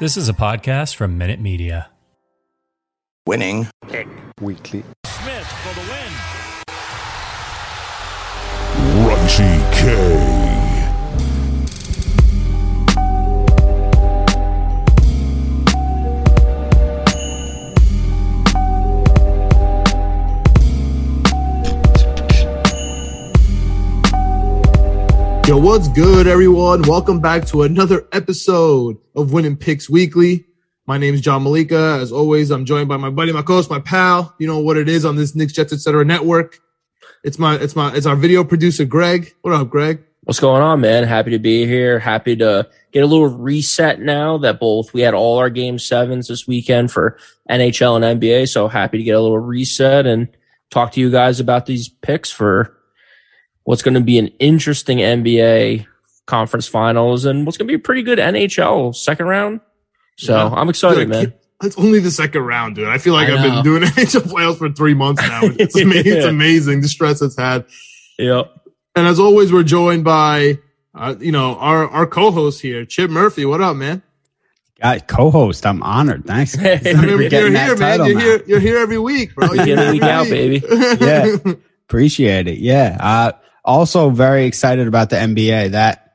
This is a podcast from Minute Media. Winning. Weekly. Smith for the win. Raunchy K. Yo, what's good, everyone? Welcome back to another episode of Winning Picks Weekly. My name is John Malika. As always, I'm joined by my buddy, my co-host, my pal. You know what it is on this Knicks Jets Etc. network. It's my, it's my, it's our video producer, Greg. What up, Greg? What's going on, man? Happy to be here. Happy to get a little reset now that both we had all our game sevens this weekend for NHL and NBA. So happy to get a little reset and talk to you guys about these picks for what's going to be an interesting NBA conference finals and what's going to be a pretty good NHL second round. So Yeah. I'm excited, Dude, man. It's only the second round, dude. I feel like I I've been doing NHL playoffs for three months now. It's amazing. It's amazing the stress it's had. Yep. And as always, we're joined by, uh, you know, our, our co-host here, Chip Murphy. What up, man? Guy, co-host. I'm honored. Thanks. Hey, I For mean, you're here, man. You're now. here. You're here every week, bro. You're Week in, here week out, baby. Yeah. Appreciate it. Yeah. Uh, also very excited about the NBA. That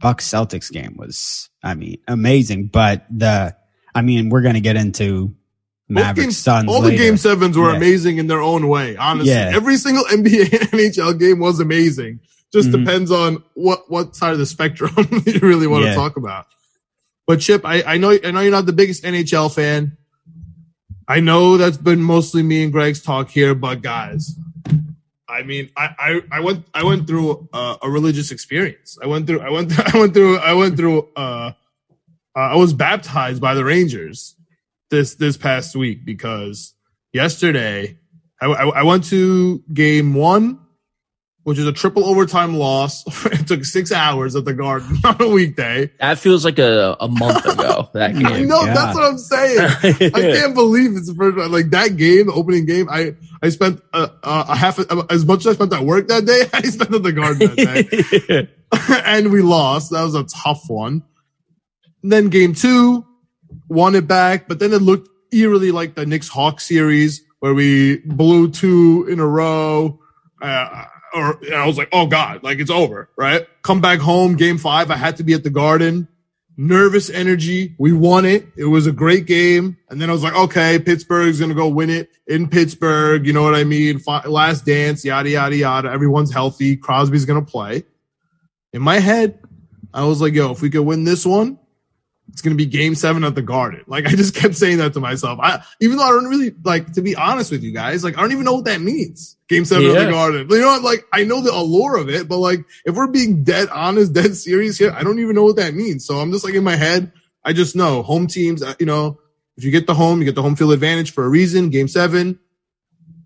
Bucks Celtics game was, I mean, amazing. But the, I mean, we're going to get into Mavericks Suns all later. the game sevens were Yeah. amazing in their own way. Honestly, Yeah. every single NBA and NHL game was amazing. Just Mhm. depends on what what side of the spectrum you really want Yeah. to talk about. But Chip, I, I know I know you're not the biggest NHL fan. I know that's been mostly me and Greg's talk here, but guys, I mean, I I, I went I went through a, religious experience. I went through I went I went through I went through uh, uh I was baptized by the Rangers this this past week because yesterday I, I, I went to game one, which is a triple overtime loss. it took six hours at the Garden on a weekday. That feels like a, a month ago, that game. I know yeah. that's what I'm saying. I can't believe it's the first one. Like that game, the opening game. I I spent uh, uh, a half as much as I spent at work that day. I spent at the Garden that day. and we lost. That was a tough one. then game two, won it back, but then it looked eerily like the Knicks Hawk series where we blew two in a row. Uh, or I was like, oh God, like it's over, right? Come back home, game five. I had to be at the Garden. Nervous energy. We won it. It was a great game. And then I was like, okay, Pittsburgh's going to go win it in Pittsburgh. You know what I mean? Last dance, yada, yada, yada. Everyone's healthy. Crosby's going to play in my head, I was like, yo, if we could win this one, it's going to be game seven at the garden. Like I just kept saying that to myself. I, even though I don't really like, to be honest with you guys, like I don't even know what that means. Game seven at the garden. You know what? Like I know the allure of it, but like if we're being dead honest, dead serious here, I don't even know what that means. So I'm just like in my head, I just know home teams, uh, you know, if you get the home, you get the home field advantage for a reason. Game seven,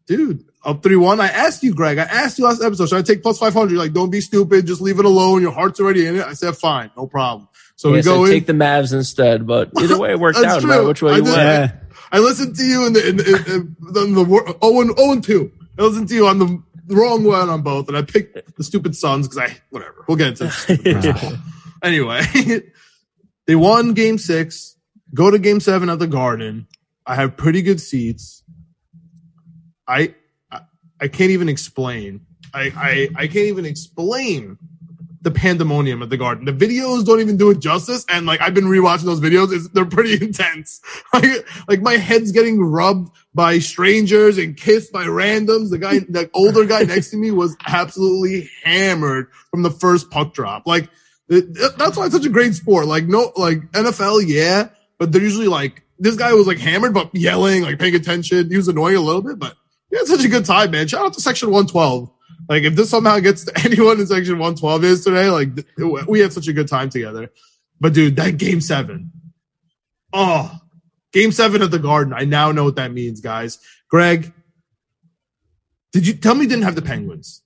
dude, up 3 1. I asked you, Greg, I asked you last episode, should I take plus 500? Like, don't be stupid. Just leave it alone. Your heart's already in it. I said, fine, no problem. So Yeah, we so go in. take the Mavs instead, but either way it worked That's out, no matter which way I you did- went. Yeah. I listened to you in the, in the, in, in, in the, wor- 0 and, 0 and 2. I listened to you on the, the wrong one on both, and I picked the stupid Suns because I, whatever. We'll get into this. anyway, they won game six, go to game seven at the Garden. I have pretty good seats. I, I, I can't even explain. I, I, I can't even explain the pandemonium at the Garden. The videos don't even do it justice, and like I've been rewatching those videos. It's, they're pretty intense. Like, like my head's getting rubbed by strangers and kissed by randoms. The guy, the older guy next to me was absolutely hammered from the first puck drop. Like it- that's why it's such a great sport. Like no, like NFL, yeah, but they're usually like this guy was like hammered, but yelling, like paying attention. He was annoying a little bit, but yeah, it's such a good time, man. Shout out to Section 112. Like if this somehow gets to anyone in Section 112 is today, like we had such a good time together. But dude, that game seven. Oh, game seven at the Garden. I now know what that means, guys. Greg, did you tell me you didn't have the Penguins?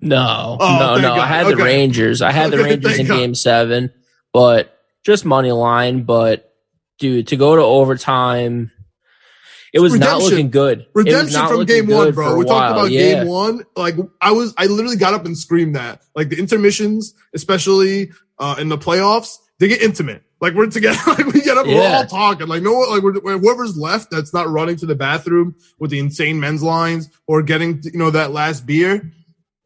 No, Oh, no, no. I God. had the Rangers. I had the Rangers in God. game seven, but just money line. But dude, to go to overtime, it was not Redemption. looking good. Redemption not from game one, bro. We talked about yeah. game one. Like I was, I literally got up and screamed that. Like the intermissions, especially uh, in the playoffs, they get intimate. Like we're together. Like we get up, and we're all talking. Like no, one- like we're, whoever's left that's not running to the bathroom with the insane men's lines or getting you know that last beer.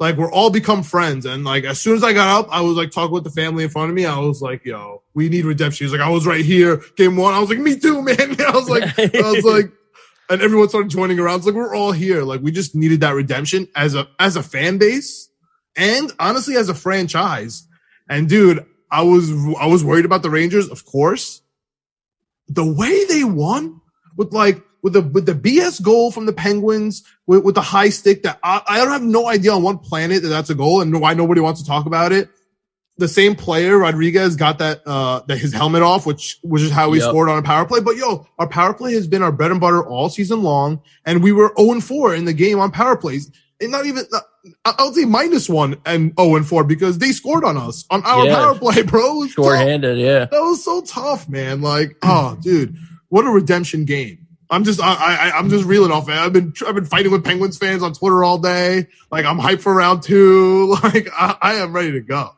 Like we're all become friends. And like as soon as I got up, I was like talking with the family in front of me. I was like, "Yo, we need redemption." He's like, "I was right here, game one." I was like, "Me too, man." I was like, I was like, and everyone started joining around. It's like we're all here. Like we just needed that redemption as a as a fan base, and honestly as a franchise. And dude, I was I was worried about the Rangers, of course. The way they won with like with the with the BS goal from the Penguins with, with the high stick that I, I don't have no idea on what planet that that's a goal and why nobody wants to talk about it. The same player Rodriguez got that uh that his helmet off, which which is how we Yep. scored on a power play. But yo, our power play has been our bread and butter all season long, and we were 0 4 in the game on power plays. And not even I- I'll say minus one and 0 and 4 because they scored on us on our Yeah. power play, bro. Tough. Yeah. That was so tough, man. Like, oh, dude, what a redemption game. I'm just, I, I, I'm just reeling off it. I've been, I've been fighting with Penguins fans on Twitter all day. Like, I'm hyped for round two. Like, I, I am ready to go.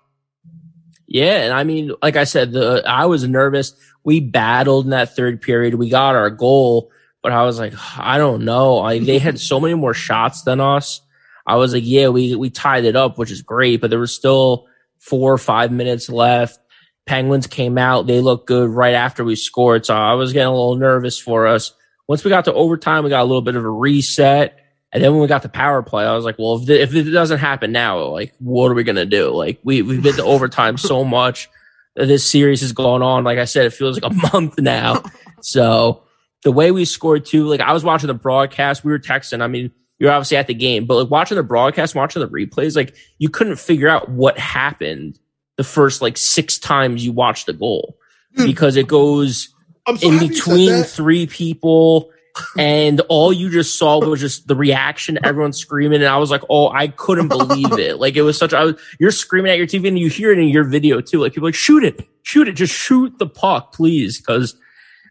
Yeah, and I mean, like I said, the I was nervous. We battled in that third period. We got our goal, but I was like, I don't know. I, they had so many more shots than us. I was like, yeah, we we tied it up, which is great, but there was still four or five minutes left. Penguins came out. They looked good right after we scored. So I was getting a little nervous for us. Once we got to overtime, we got a little bit of a reset. And then when we got the power play, I was like, well, if, the, if it doesn't happen now, like, what are we going to do? Like, we, we've been to overtime so much. This series has gone on. Like I said, it feels like a month now. So the way we scored too, like I was watching the broadcast, we were texting. I mean, you're obviously at the game, but like watching the broadcast, watching the replays, like you couldn't figure out what happened the first like six times you watched the goal hmm. because it goes I'm so in happy you said between three people and all you just saw was just the reaction everyone screaming and i was like oh i couldn't believe it like it was such I was, you're screaming at your tv and you hear it in your video too like people are like shoot it shoot it just shoot the puck please because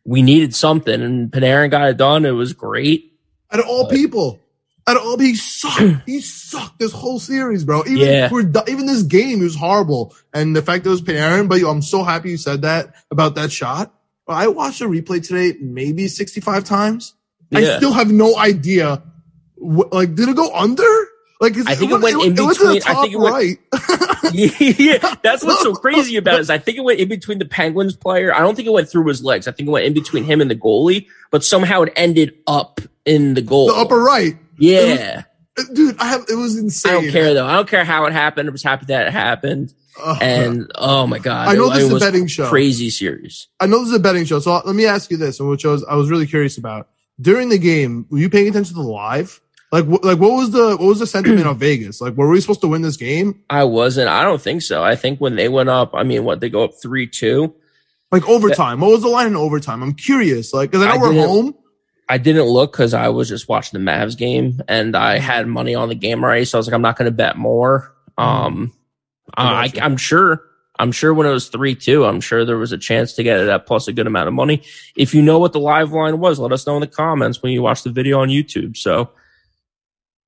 we needed something and panarin got it done it was great Out of all people. Out of all, he sucked. he sucked this whole series, bro. Even Yeah. for, even this game, he was horrible. And the fact that it was Panarin, but yo, I'm so happy you said that about that shot. I watched the replay today maybe 65 times. I still have no idea. What, like, did it go under? Like, I think it went in to the between- I think it went- right. yeah, that's what's so crazy about it is I think it went in between the Penguins player. I don't think it went through his legs. I think it went in between him and the goalie, but somehow it ended up in the goal. the upper right. yeah. Dude, I have, it was insane. I don't care though. I don't care how it happened. I was happy that it happened. And oh my god, I know it, this is a betting show. Crazy series. I know this is a betting show, so let me ask you this, and which I was I was really curious about during the game. Were you paying attention to the live? Like, wh- like what was the what was the sentiment of Vegas? Like, were we supposed to win this game? I wasn't. I don't think so. I think when they went up, I mean, what they go up three two. Like overtime? What was the line in overtime? I'm curious. Like, because I know I we're home. I didn't look because I was just watching the Mavs game and I had money on the game already. So I was like, I'm not going to bet more. Um, I, gotcha. I'm sure. I'm sure when it was three two, I'm sure there was a chance to get it at plus a good amount of money. If you know what the live line was, let us know in the comments when you watch the video on YouTube. So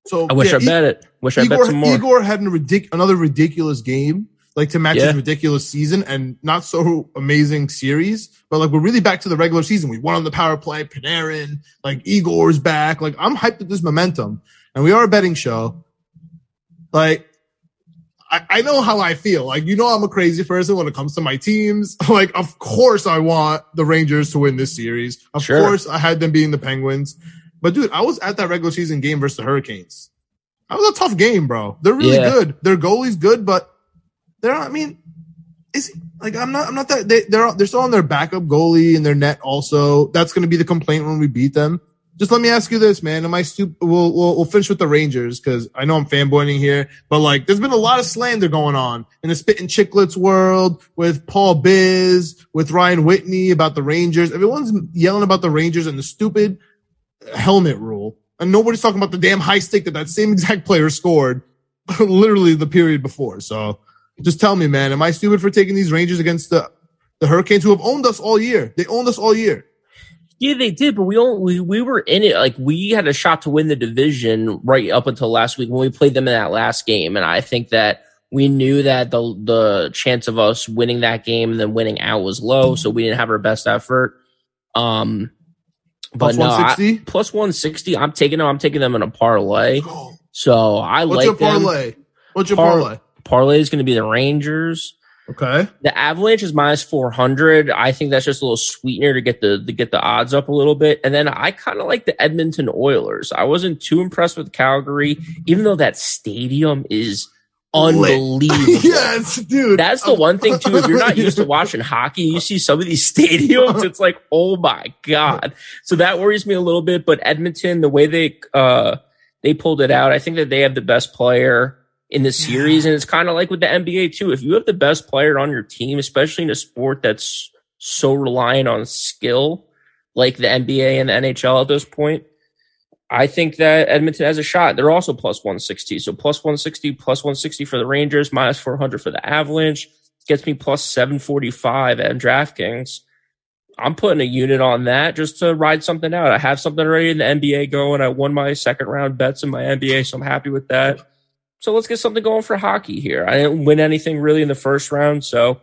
So I wish yeah, I bet it. Wish I Igor, bet some more. Igor had a ridic- another ridiculous game, like to match Yeah. his ridiculous season and not so amazing series. But like we're really back to the regular season. We won on the power play, Panarin, like Igor's back. Like I'm hyped at this momentum, and we are a betting show. Like I, I know how I feel. Like you know I'm a crazy person when it comes to my teams. Like of course I want the Rangers to win this series. Of Sure. course I had them being the Penguins. But dude, I was at that regular season game versus the Hurricanes. That was a tough game, bro. They're really Yeah. good. Their goalie's good, but they're I mean, is like I'm not I'm not that they, they're they're still on their backup goalie and their net also. That's gonna be the complaint when we beat them. Just let me ask you this, man. Am I stupid? We'll, we'll, we'll finish with the Rangers because I know I'm fanboying here, but like there's been a lot of slander going on in the spitting Chiclets world with Paul Biz, with Ryan Whitney about the Rangers. Everyone's yelling about the Rangers and the stupid helmet rule. And nobody's talking about the damn high stick that that same exact player scored literally the period before. So just tell me, man, am I stupid for taking these Rangers against the, the Hurricanes who have owned us all year? They owned us all year. Yeah, they did, but we only we, we were in it like we had a shot to win the division right up until last week when we played them in that last game, and I think that we knew that the the chance of us winning that game and then winning out was low, so we didn't have our best effort. Um, but Plus no, I- 160? plus one sixty. I'm taking them. I'm taking them in a parlay. So I What's like your them. parlay? What's your Par- parlay? Parlay is going to be the Rangers. Okay. The Avalanche is minus 400. I think that's just a little sweetener to get the to get the odds up a little bit. And then I kind of like the Edmonton Oilers. I wasn't too impressed with Calgary, even though that stadium is unbelievable. yes, dude. That's the one thing too. If you're not used to watching hockey, you see some of these stadiums, it's like, oh my god. So that worries me a little bit. But Edmonton, the way they uh they pulled it out, I think that they have the best player in the series, and it's kind of like with the NBA too. If you have the best player on your team, especially in a sport that's so reliant on skill, like the NBA and the NHL at this point. I think that Edmonton has a shot. They're also plus 160. So plus 160, plus 160 for the Rangers, minus 400 for the Avalanche. Gets me plus 745 at DraftKings. I'm putting a unit on that just to ride something out. I have something already in the NBA going. I won my second round bets in my NBA, so I'm happy with that. So let's get something going for hockey here. I didn't win anything really in the first round, so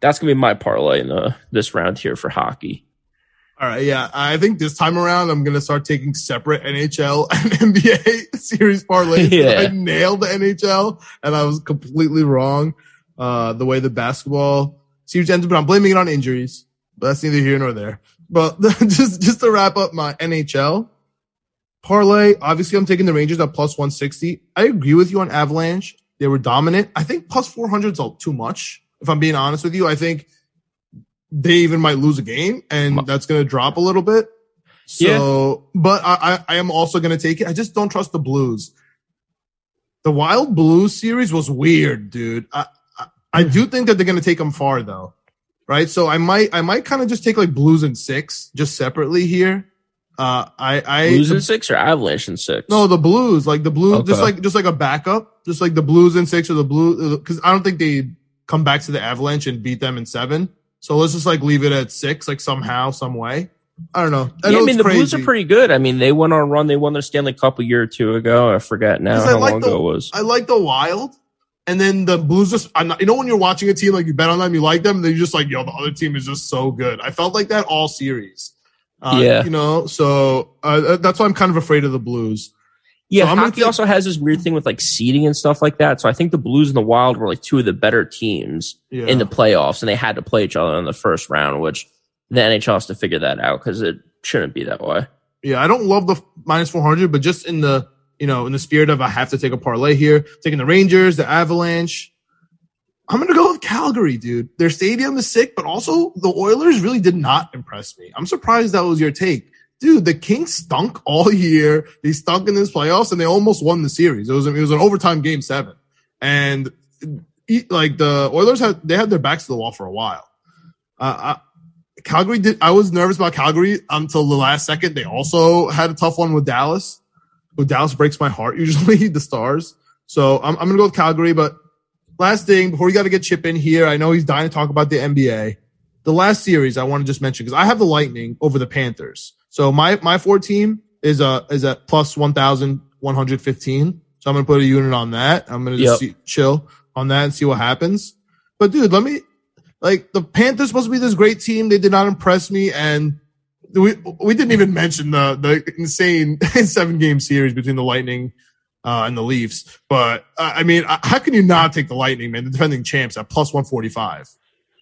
that's gonna be my parlay in the this round here for hockey. All right, yeah. I think this time around I'm gonna start taking separate NHL and NBA series parlays. Yeah. I nailed the NHL and I was completely wrong. Uh, the way the basketball series ended, but I'm blaming it on injuries. But that's neither here nor there. But just just to wrap up my NHL parlay, obviously I'm taking the Rangers at plus 160. I agree with you on Avalanche. They were dominant. I think plus 400 is all too much. If I'm being honest with you, I think they even might lose a game and that's going to drop a little bit. So, but I, I, I am also going to take it. I just don't trust the Blues. The Wild Blues series was weird, dude. I, I, I do think that they're going to take them far though. Right. So I might, I might kind of just take like Blues and six just separately here. Uh, I, I, Blues in six or Avalanche in six? no, the Blues, like the Blues, just like just like a backup, just like the Blues in six or the Blue, because I don't think they come back to the Avalanche and beat them in seven. So let's just like leave it at six, like somehow, some way. I don't know. I yeah, know I mean it's the Blues are pretty good. I mean they went on a run. They won their Stanley Cup a year or two ago. I forget now how like long the- ago it was. I like the Wild, and then the Blues just. I'm not, you know when you're watching a team like you bet on them, you like them, and then you're just like, yo, the other team is just so good. I felt like that all series. Uh, Yeah. you know, so uh, that's why I'm kind of afraid of the Blues. Yeah, So I'm hockey take- also has this weird thing with like seeding and stuff like that. So I think the Blues and the Wild were like two of the better teams Yeah. in the playoffs, and they had to play each other in the first round, which the NHL has to figure that out because it shouldn't be that way. Yeah, I don't love the minus 400, but just in the, you know, in the spirit of I have to take a parlay here, taking the Rangers, the Avalanche. I'm going to go with Calgary, dude. Their stadium is sick, but also the Oilers really did not impress me. I'm surprised that was your take. Dude, the Kings stunk all year. They stunk in this playoffs and they almost won the series. It was, it was an overtime game seven. And like the Oilers had, they had their backs to the wall for a while. Uh, I, Calgary did. I was nervous about Calgary until the last second. They also had a tough one with Dallas. With Dallas breaks my heart usually the Stars. So I'm, I'm gonna go with Calgary. But last thing before we got to get Chip in here, I know he's dying to talk about the NBA. The last series I want to just mention because I have the Lightning over the Panthers. So my my four team is uh is at plus one thousand one hundred fifteen. So I'm gonna put a unit on that. I'm gonna just Yep. see, chill on that and see what happens. But dude, let me like the Panthers supposed to be this great team. They did not impress me, and we we didn't even mention the the insane seven game series between the Lightning uh, and the Leafs. But uh, I mean, uh, how can you not take the Lightning, man? The defending champs at plus one forty five.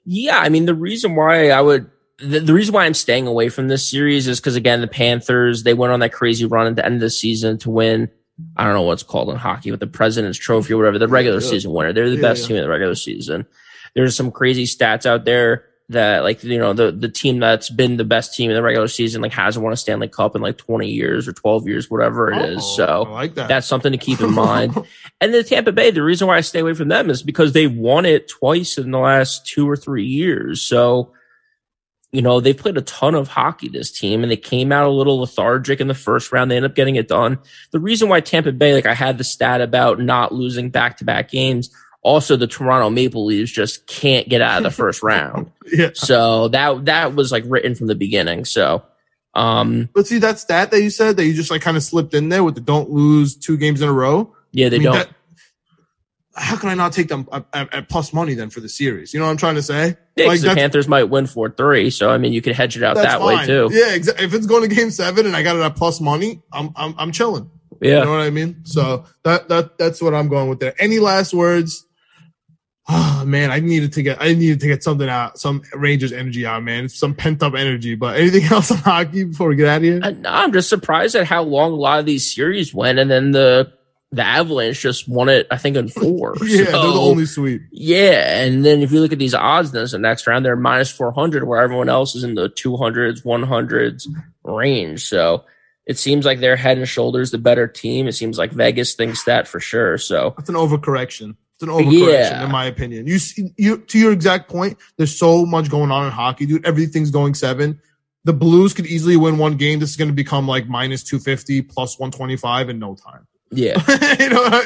Yeah, I mean the reason why I would the, the reason why I'm staying away from this series is because again the Panthers they went on that crazy run at the end of the season to win. I don't know what's called in hockey, but the President's Trophy or whatever, the regular Yeah. season winner. They're the Yeah, best yeah. team in the regular season. There's some crazy stats out there. That like you know the the team that's been the best team in the regular season like hasn't won a Stanley Cup in like 20 years or 12 years, whatever it is. Oh, So I like that. that's something to keep in mind. and the Tampa Bay, the reason why I stay away from them is because they won it twice in the last two or three years. So, you know, they played a ton of hockey, this team, and they came out a little lethargic in the first round. They ended up getting it done. The reason why Tampa Bay, like I had the stat about not losing back to back games. Also, the Toronto Maple Leafs just can't get out of the first round. yeah. So that that was like written from the beginning. So um But see that stat that you said that you just like kind of slipped in there with the don't lose two games in a row. yeah, they I mean, don't that- how can I not take them at, at, plus money then for the series? You know what I'm trying to say? Yeah, like the Panthers might win four three. So I mean you could hedge it out that way too. Yeah, exactly. If it's going to game seven and I got it at plus money, I'm I'm I'm chilling. Yeah. You know what I mean? So that that that's what I'm going with there. Any last words? Oh man, I needed to get I needed to get something out, some Rangers energy out, man. Some pent up energy. But anything else on hockey before we get out of here? Uh, I, I'm just surprised at how long a lot of these series went, and then the the Avalanche just won it, I think, in four. yeah, they're the only sweep. Yeah, and then if you look at these odds in the next round, they're minus four hundred, where everyone else is in the two hundreds, one hundreds range. So it seems like they're head and shoulders the better team. It seems like Vegas thinks that for sure. So It's an overcorrection. It's an overcorrection, Yeah. in my opinion. You see, you to your exact point. There's so much going on in hockey, dude. Everything's going seven. The Blues could easily win one game. This is going to become like minus two fifty, plus one twenty five in no time. yeah, you know,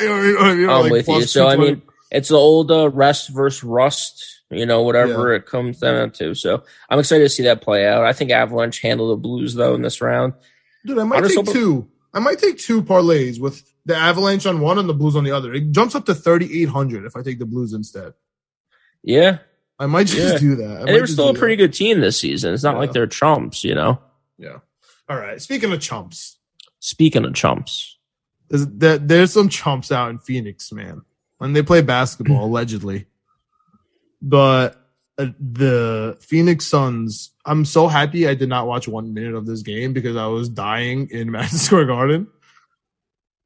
you know, I'm like with you. So I mean, it's the old uh, rest versus rust, you know, whatever it comes down to. So I'm excited to see that play out. I think Avalanche handle the Blues though in this round. dude, I might I'm take hoping- two. I might take two parlays with the Avalanche on one and the Blues on the other. It jumps up to thirty eight hundred if I take the Blues instead. Yeah, I might just Yeah. do that. They were still a pretty that. good team this season. It's not like they're chumps, you know. Yeah. All right. Speaking of chumps, Speaking of chumps, There's, there, there's some chumps out in Phoenix, man, when they play basketball, allegedly. But uh, the Phoenix Suns, I'm so happy I did not watch one minute of this game because I was dying in Madison Square Garden.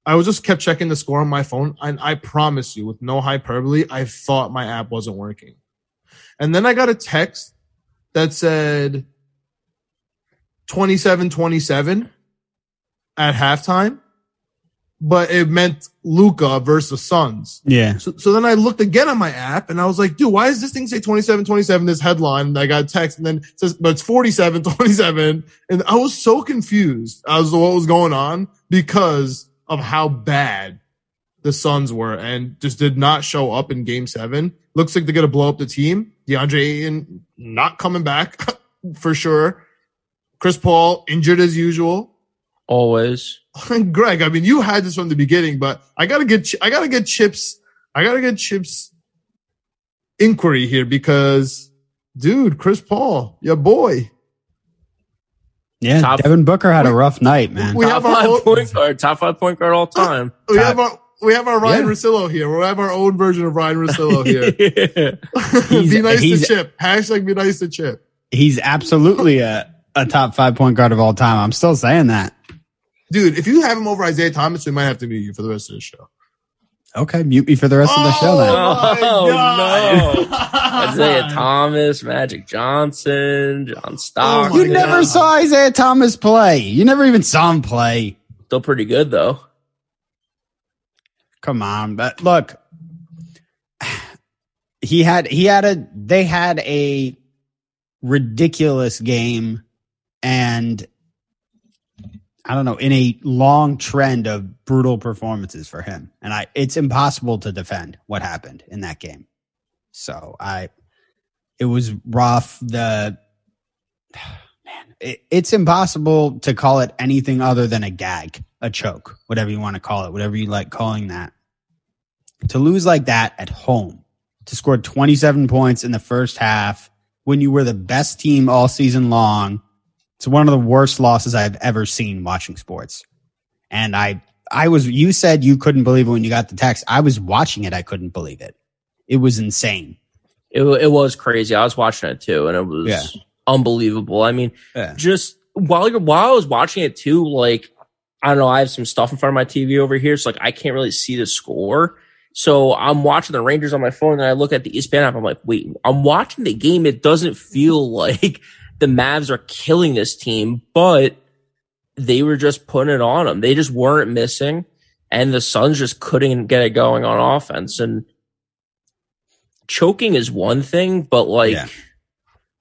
I was just kept checking the score on my phone, and I promise you, with no hyperbole, I thought my app wasn't working. And then I got a text that said 27 27 at halftime, but it meant Luka versus Suns. Yeah. So, so then I looked again on my app and I was like, dude, why does this thing say 27 27? This headline, and I got a text and then it says, but it's 47 27. And I was so confused as to what was going on because of how bad the Suns were and just did not show up in game seven. Looks like they're going to blow up the team. DeAndre Ayton not coming back for sure. Chris Paul injured as usual. always. Greg, I mean, you had this from the beginning, but I gotta get, I gotta get Chips, I gotta get Chips inquiry here because, dude, Chris Paul, your boy. Yeah. Top- Devin Booker had a rough night, man. We top have our five own- point guard, top five point guard all time. We have our, we have our Ryan Yeah. Russillo here. We have our own version of Ryan Russillo here. Be nice to Chip. Hashtag be nice to Chip. He's absolutely a, a top five point guard of all time. I'm still saying that. Dude, if you have him over Isiah Thomas, we might have to mute you for the rest of the show. Okay. Mute me for the rest of the show then. Oh, oh no. Isiah Thomas, Magic Johnson, John Oh, You never God. saw Isiah Thomas play. You never even saw him play. Still pretty good though. Come on, but look, he had he had a they had a ridiculous game, and I don't know in a long trend of brutal performances for him, and I it's impossible to defend what happened in that game. So I, it was rough. The man, it, it's impossible to call it anything other than a gag, a choke, whatever you want to call it, whatever you like calling that. To lose like that at home, to score 27 points in the first half when you were the best team all season long, it's one of the worst losses I've ever seen watching sports. And I, I was, you said you couldn't believe it when you got the text. I was watching it. I couldn't believe it. It was insane. It, it was crazy. I was watching it too, and it was Yeah. unbelievable. I mean, Yeah. just while you're while I was watching it too, like I don't know, I have some stuff in front of my TV over here, so like I can't really see the score. So I'm watching the Rangers on my phone and I look at the ESPN app. I'm like, wait, I'm watching the game. It doesn't feel like the Mavs are killing this team, but they were just putting it on them. They just weren't missing and the Suns just couldn't get it going on offense. And choking is one thing, but like Yeah.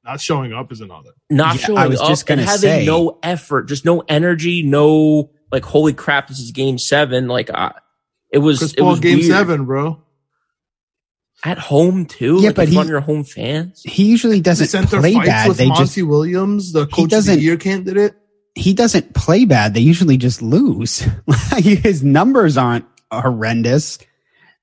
Not showing up is another. not Yeah, showing I was up just and gonna having say- no effort, just no energy, no like, holy crap, this is game seven. Like, I, it was, Chris it Paul was game weird. seven, bro. At home too. Yeah, like, but he's front he- of your home fans. He usually doesn't center play fights bad. with They Monty just Williams, the coach of the year candidate. he doesn't play bad. They usually just lose. His numbers aren't horrendous.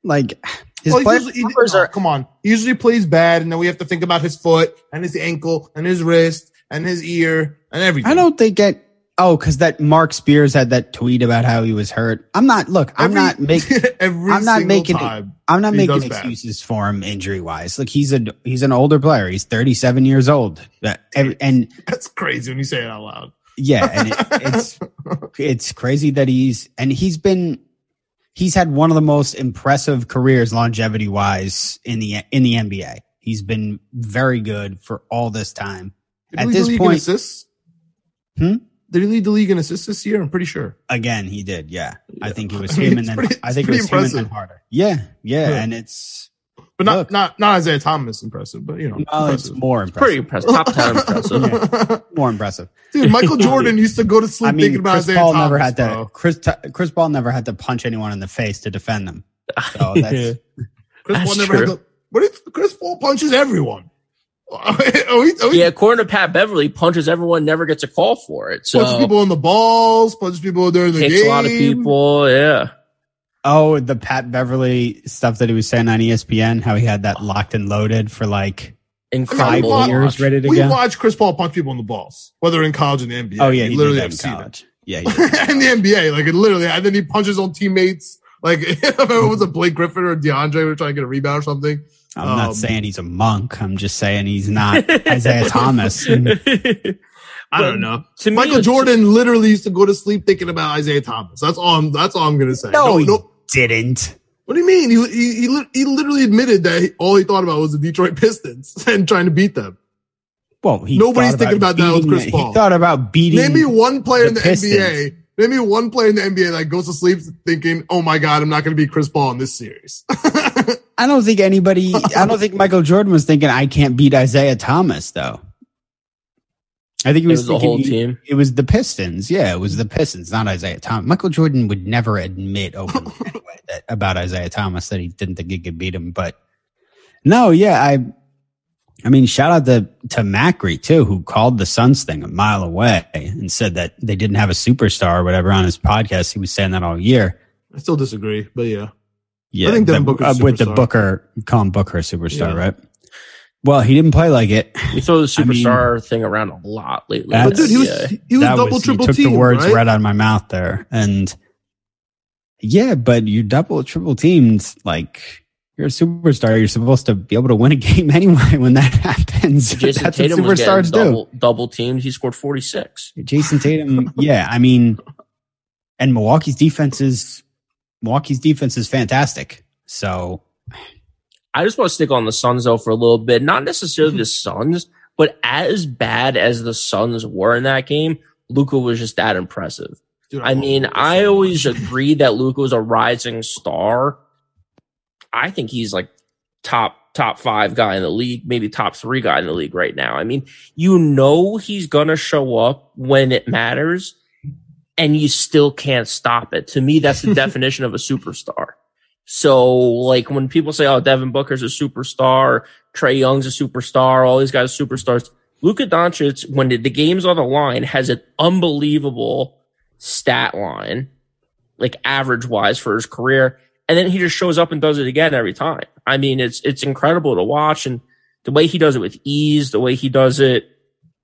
Like his Well, play usually- he- numbers no, are. come on. He usually plays bad, and then we have to think about his foot and his ankle and his wrist and his ear and everything. I don't think it. Oh, because that Marc Spears had that tweet about how he was hurt. I'm not. Look, I'm Every- not making. every I'm not making. I'm not making does bad. excuses for him injury wise. Like he's a he's an older player. He's 37 years old. And, and That's crazy when you say it out loud. yeah, and it, it's it's crazy that he's and he's been he's had one of the most impressive careers longevity wise in the in the NBA. He's been very good for all this time. Did At this point- assists? Hmm? Did he lead the league in assists this year? I'm pretty sure. Again, he did. Yeah, I think it was I mean, him and then pretty- I think it was pretty him and then. Harder. Yeah, yeah, Yeah. and it's But not Look. not not Isiah Thomas impressive, but you know, well, it's more impressive. more Pretty impressive. impressive. Top 10 impressive. More impressive. Dude, Michael Jordan used to go to sleep I mean, thinking about Chris Isiah Paul Thomas. never had to. Chris Chris Paul never had to punch anyone in the face to defend them. So that's Chris That's Paul never true. had to. What if Chris Paul punches everyone? Are we, are we yeah, according to Pat Beverley, punches everyone, never gets a call for it. punches people in the balls, punches people during the kicks game. a lot of people. Yeah. Oh, the Pat Beverley stuff that he was saying on ESPN, how he had that locked and loaded for like Incredible. five to years watch. ready to We go. watch Chris Paul punch people in the balls, whether in college or in the NBA. oh yeah, We he literally did that have in seen it. Yeah, he in the NBA, like it literally, and then he punches his own teammates. Like if it was a Blake Griffin or DeAndre we were trying to get a rebound or something. I'm Um, not saying he's a monk. I'm just saying he's not Isiah Thomas. I don't know. To Michael it's- Jordan literally used to go to sleep thinking about Isiah Thomas. That's all. I'm, that's all I'm gonna say. No, he didn't. What do you mean? He he he, he literally admitted that he, all he thought about was the Detroit Pistons and trying to beat them. Well, he Nobody's thought thinking about that with Chris Paul. He thought about beating. Name me one player the in the Pistons. NBA. Name me one player in the NBA that goes to sleep thinking, "Oh my God, I'm not going to be Chris Paul in this series." I don't think anybody. I don't think Michael Jordan was thinking I can't beat Isiah Thomas though. I think he It was, was the whole he- team. It was the Pistons. Yeah, it was the Pistons, not Isiah Thomas. Michael Jordan would never admit openly anyway that, about Isiah Thomas that he didn't think he could beat him. But no, yeah, I. I mean, shout out to to Macri too, who called the Suns thing a mile away and said that they didn't have a superstar or whatever on his podcast. He was saying that all year. I still disagree, but yeah. Yeah, I think Devin the- uh, with the. Booker, call him Booker a superstar, Yeah. right? Well, he didn't play like it. We throw the I mean- superstar thing around a lot lately. But dude, he was Yeah. he was That double was- triple you took team, the words right? right out of my mouth there, and yeah, but you double triple teamed like you're a superstar. You're supposed to be able to win a game anyway when that happens. Jason That's Tatum what was getting superstars do. double, double teamed. He scored 46. Jayson Tatum, yeah, I mean, and Milwaukee's defense is Milwaukee's defense is fantastic. So I just want to stick on the Suns though for a little bit. Not necessarily the mhm. Suns, but as bad as the Suns were in that game, Luka was just that impressive. Dude, I love mean, I always much. agreed that Luka was a rising star. I think he's like top top five guy in the league, maybe top three guy in the league right now. I mean, you know he's gonna show up when it matters, and you still can't stop it. To me, that's the definition of a superstar. So, like when people say, "Oh, Devin Booker's a superstar," Trae Young's a superstar, all these guys are superstars. Luka Doncic, when the, the game's on the line, has an unbelievable stat line, like average wise for his career. And then he just shows up and does it again every time. I mean, it's, it's incredible to watch and the way he does it with ease, the way he does it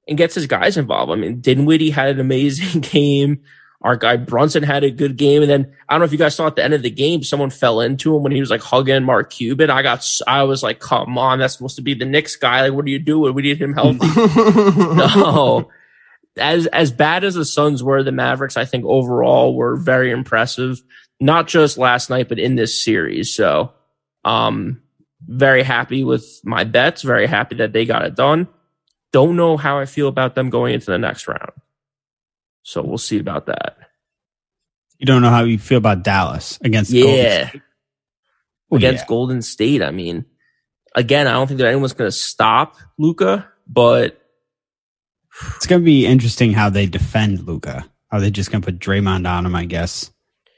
and gets his guys involved. I mean, Dinwiddie had an amazing game. Our guy Brunson had a good game. And then I don't know if you guys saw at the end of the game, someone fell into him when he was like hugging Mark Cuban. I got, I was like, come on, that's supposed to be the Knicks guy. Like, what are you doing? We need him healthy. no. As as bad as the Suns were, the Mavericks, I think overall were very impressive. not just last night, but in this series. So, um, very happy with my bets. Very happy that they got it done. Don't know how I feel about them going into the next round. So we'll see about that. You don't know how you feel about Dallas against Golden Yeah. State? Well, Against yeah. Golden State. I mean, again, I don't think that anyone's going to stop Luka, but It's going to be interesting how they defend Luka. Are they just going to put Draymond on him? I guess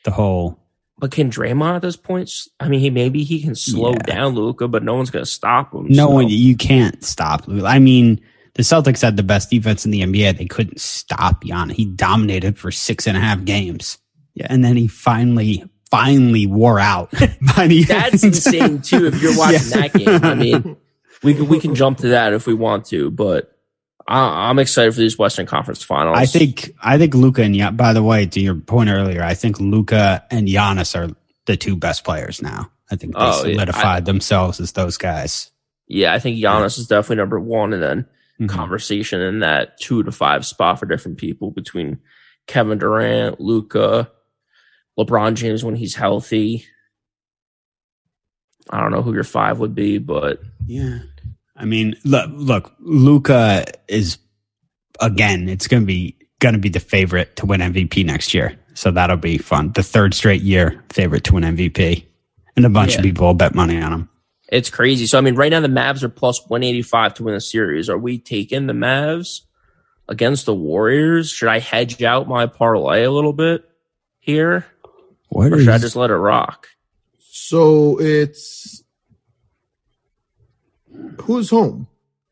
the whole but can Draymond at this point? I mean, he maybe he can slow Yeah. down Luka, but no one's going to stop him. no so- one you can't stop. Luka. I mean, the Celtics had the best defense in the NBA. They couldn't stop Giannis. He dominated for six and a half games. Yeah, and then he finally finally wore out. by the That's end. insane too. If you're watching Yeah. that game, I mean, we can we can jump to that if we want to, but I, I'm excited for these Western Conference Finals. I think I think Luka and Gian- by the way, to your point earlier, I think Luka and Giannis are the two best players now. I think they Oh, yeah. solidified themselves as those guys. yeah, I think Giannis is definitely number one, and then Mhm. conversation in that two to five spot for different people between Kevin Durant, Luka, LeBron James when he's healthy. I don't know who your five would be, but Yeah. I mean, look, look, Luka is again, it's going to be going to be the favorite to win MVP next year. So that'll be fun. The third straight year favorite to win MVP. And a bunch Yeah. of people will bet money on him. it's crazy. So I mean, right now the Mavs are plus one eighty five to win the series. Are we taking the Mavs against the Warriors? Should I hedge out my parlay a little bit here, What or should I just let it rock? So it's who's home?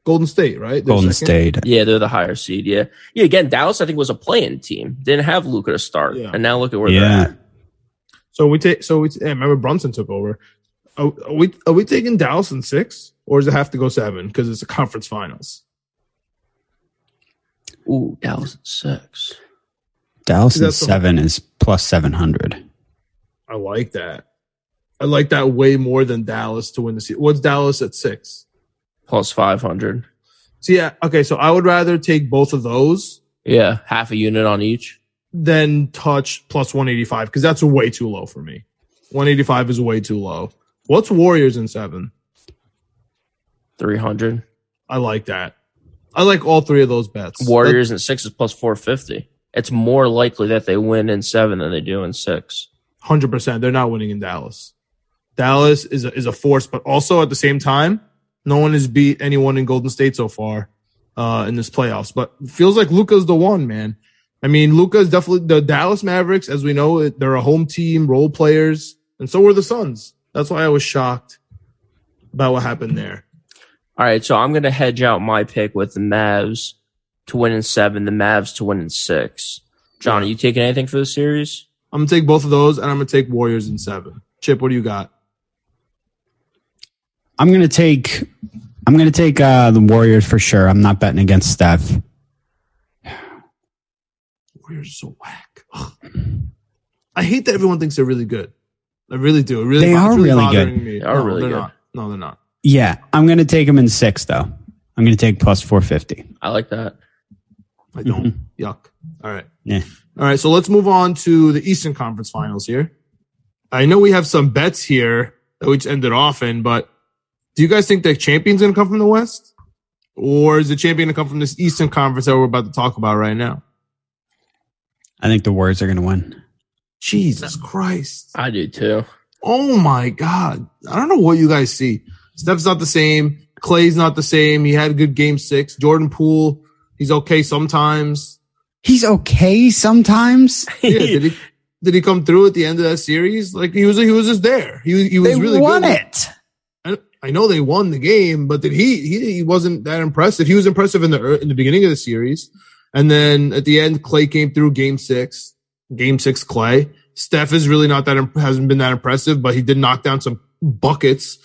Golden State, right? They're Golden second? State? Yeah, they're the higher seed. Yeah, yeah. Again, Dallas I think was a playing team. Didn't have Luka to start, Yeah. and now look at where they're at. So we take. So we. Yeah, remember Brunson took over. Are, are we are we taking Dallas in six, or does it have to go seven because it's a conference finals? Ooh, Dallas at six. Dallas in That's the- seven is plus 700. I like that. I like that way more than Dallas to win the season. What's Dallas at six? Plus 500. So yeah, okay. So I would rather take both of those Yeah, half a unit on each. than touch plus one eighty five because that's way too low for me. One eighty five is way too low. What's Warriors in seven? 300. I like that. I like all three of those bets. Warriors in six is plus 450. It's more likely that they win in seven than they do in six. hundred percent. They're not winning in Dallas. Dallas is a, is a force, but also at the same time, no one has beat anyone in Golden State so far uh, in this playoffs. But it feels like Luka's the one, man. I mean, Luka's definitely the Dallas Mavericks, as we know, they're a home team, role players, and so were the Suns. That's why I was shocked about what happened there. All right, so I'm going to hedge out my pick with the Mavs to win in seven, the Mavs to win in six. John, are you taking anything for the series? I'm gonna take both of those, and I'm gonna take Warriors in seven. Chip, what do you got? I'm going to take I'm going to take uh, the Warriors for sure. I'm not betting against Steph. Warriors are so whack. Ugh. I hate that everyone thinks they're really good. I really do. It really They are really bothering good. Me. They are no, really they're good. Not. No, they're not. Yeah, I'm going to take them in six though. I'm going to take plus 450. I like that. I don't. Yuck. All right. Yeah. All right. So let's move on to the Eastern Conference Finals here. I know we have some bets here that we just ended off in, but do you guys think the champion's going to come from the West? Or is the champion going to come from this Eastern Conference that we're about to talk about right now? I think the Warriors are going to win. Jesus Christ. I do too. Oh my God. I don't know what you guys see. Steph's not the same. Clay's not the same. He had a good game six. Jordan Poole, he's okay sometimes. He's okay sometimes. Yeah, did he did he come through at the end of that series? Like he was he was just there. He, he was they really won good. it. I, know they won the game, but did he, he he wasn't that impressive. He was impressive in the in the beginning of the series. And then at the end, Clay came through game six, game six, Clay. Steph is really not that, hasn't been that impressive, but he did knock down some buckets,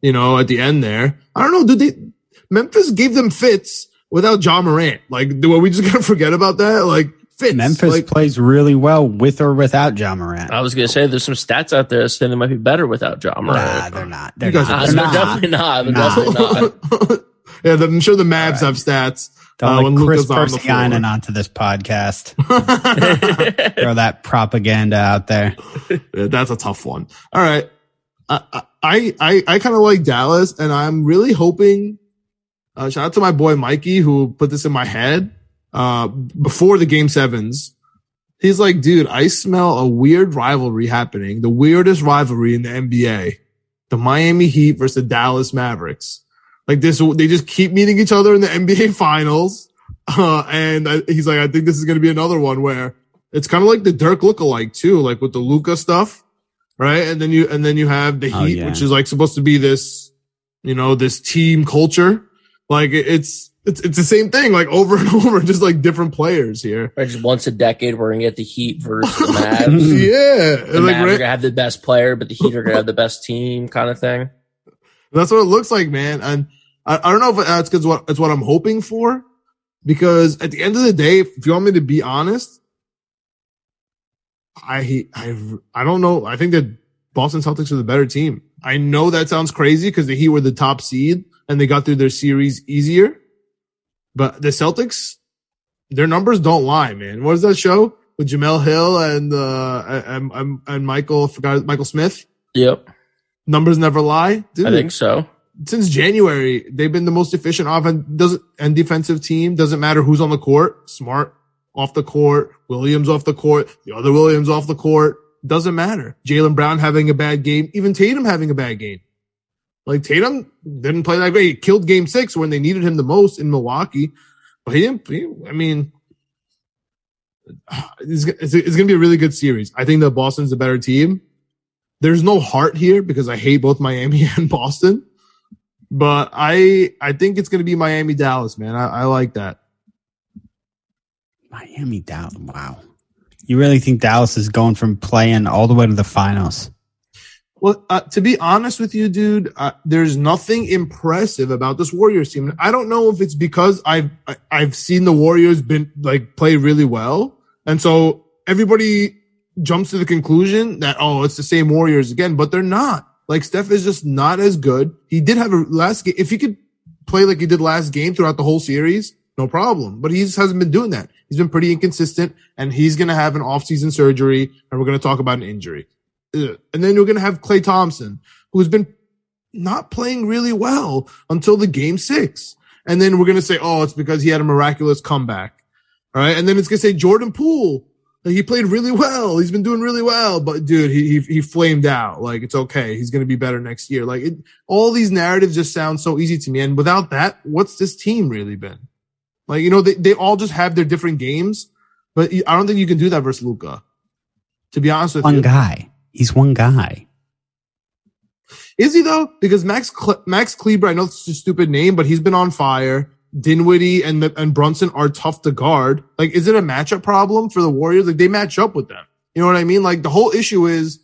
you know, at the end there. I don't know. Did they, Memphis gave them fits without Ja Morant. Like, were we just to forget about that? Like, fits. Memphis Like, plays really well with or without Ja Morant. I was going to say there's some stats out there saying they might be better without Ja Nah, they're not. They're not. They're They're not. definitely not. They're Nah. definitely not. yeah, I'm sure the Mavs have stats. Don't uh, let when Chris Luka's on the floor. Persianen onto this podcast. Throw that propaganda out there. Yeah, that's a tough one. All right. I, I, I, I kind of like Dallas and I'm really hoping, uh, shout out to my boy Mikey who put this in my head, uh, before the game sevens. He's like, dude, I smell a weird rivalry happening. The weirdest rivalry in the NBA. The Miami Heat versus the Dallas Mavericks. Like this, they just keep meeting each other in the NBA finals. Uh, and I, he's like, I think this is going to be another one where it's kind of like the Dirk lookalike too, like with the Luka stuff, right? And then you, and then you have the Oh, Heat, yeah. which is like supposed to be this, you know, this team culture. Like it's, it's, it's the same thing, like over and over, just like different players here. Or just once a decade, we're gonna get the Heat versus the Mavs. yeah. the like, Mavs are gonna have the best player, but the Heat are gonna have the best team, kind of thing. That's what it looks like, man. And I, I don't know if that's because what it's what I'm hoping for. Because at the end of the day, if you want me to be honest, I I I don't know. I think that Boston Celtics are the better team. I know that sounds crazy because the Heat were the top seed and they got through their series easier. But the Celtics, their numbers don't lie, man. What is that show with Jemele Hill and uh and, and, and Michael? Forgot Michael Smith. Yep, Numbers never lie. Dude, I think so. since January, they've been the most efficient offense doesn't and defensive team. Doesn't matter who's on the court. Smart off the court, Williams off the court, the other Williams off the court. Doesn't matter. Jaylen Brown having a bad game, even Tatum having a bad game. Like Tatum didn't play that great. He killed game six when they needed him the most in Milwaukee, but he didn't. he- I mean, it's, it's, it's going to be a really good series. I think that Boston's a better team. There's no heart here because I hate both Miami and Boston but I I think it's going to be Miami Dallas, man. I, I like that. Miami Dallas. Wow. You really think Dallas is going from playing all the way to the finals? Well, uh, to be honest with you, dude, uh, there's nothing impressive about this Warriors team. I don't know if it's because I've I- I've seen the Warriors been like play really well, and so everybody jumps to the conclusion that oh, it's the same Warriors again, but they're not. Like Steph is just not as good. He did have a last game. If he could play like he did last game throughout the whole series, no problem. But he just hasn't been doing that. He's been pretty inconsistent, and he's gonna have an off-season surgery, and we're gonna talk about an injury. Ugh. And then we're going to have Klay Thompson, who's been not playing really well until the game six. And then we're going to say, oh, it's because he had a miraculous comeback. All right. And then it's going to say Jordan Poole. like, He played really well. He's been doing really well, but dude, he, he, he flamed out. Like it's okay. He's going to be better next year. Like it, all these narratives just sound so easy to me. And without that, what's this team really been? Like, you know, they, they all just have their different games, but I don't think you can do that versus Luka. To be honest with One you. guy. He's one guy. Is he though? Because Max Cle- Max Kleber, I know it's a stupid name, but he's been on fire. Dinwiddie and the, and Brunson are tough to guard. Like, is it a matchup problem for the Warriors? Like, they match up with them. You know what I mean? Like, the whole issue is